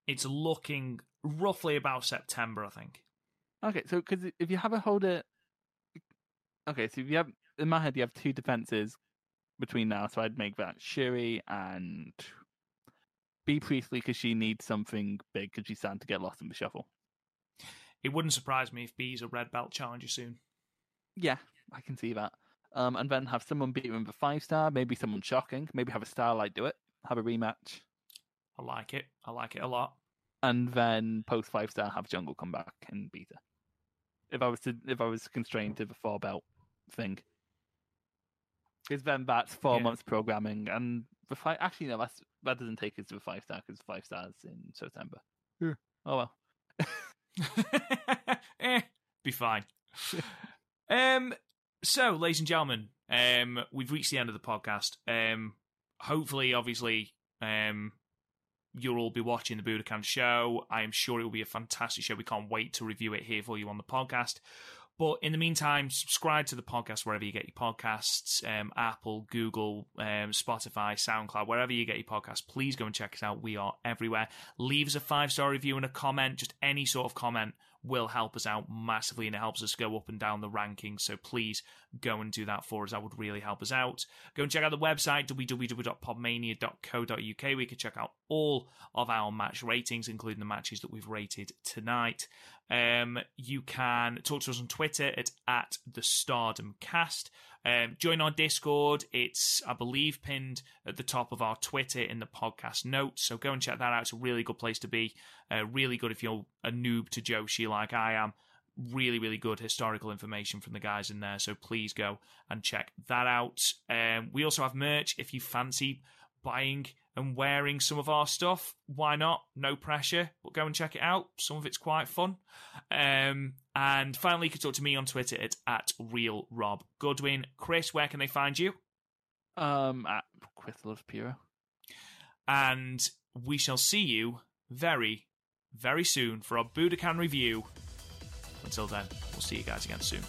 It's looking roughly about September, I think. Okay, so because if you have a holder, okay, so if you have in my head you have two defenses between now, so I'd make that Shuri and Bea Priestley because she needs something big because she's starting to get lost in the shuffle. It wouldn't surprise me if Bea's a red belt challenger soon. Yeah, I can see that. Um, and then have someone beat him with a five star, maybe someone shocking, maybe have a Starlight do it, have a rematch, I like it. I like it a lot. and then post five star have Jungle come back and beat her. If I was to, if I was constrained to the four belt thing, because then that's four Yeah. months programming, and the five actually no, that's that doesn't take us to the five star because five stars in September. Oh well. <laughs> eh, be fine. <laughs> um. So, ladies and gentlemen, um, we've reached the end of the podcast. Um, hopefully, obviously, um, you'll all be watching the Budokan show. I am sure it will be a fantastic show. We can't wait to review it here for you on the podcast. But in the meantime, subscribe to the podcast wherever you get your podcasts um, Apple, Google, um, Spotify, SoundCloud, wherever you get your podcasts. Please go and check us out. We are everywhere. Leave us a five star review and a comment. Just any sort of comment will help us out massively and it helps us go up and down the rankings. So please go and do that for us. That would really help us out. Go and check out the website, www.podmania.co.uk. We can check out all of our match ratings, including the matches that we've rated tonight. Um, you can talk to us on Twitter at, at the Stardom Cast. Um, join our Discord. It's, I believe, pinned at the top of our Twitter in the podcast notes. So go and check that out. It's a really good place to be. Uh, really good if you're a noob to Joshi like I am. Really, really good historical information from the guys in there. So please go and check that out. Um, we also have merch if you fancy buying and wearing some of our stuff. Why not? No pressure, but go and check it out. Some of it's quite fun. Um, and finally, you can talk to me on Twitter at, at Real Rob Goodwin. Chris, where can they find you? Um, at loves Piro. And we shall see you very, very soon for our Budokan review. Until then, we'll see you guys again soon.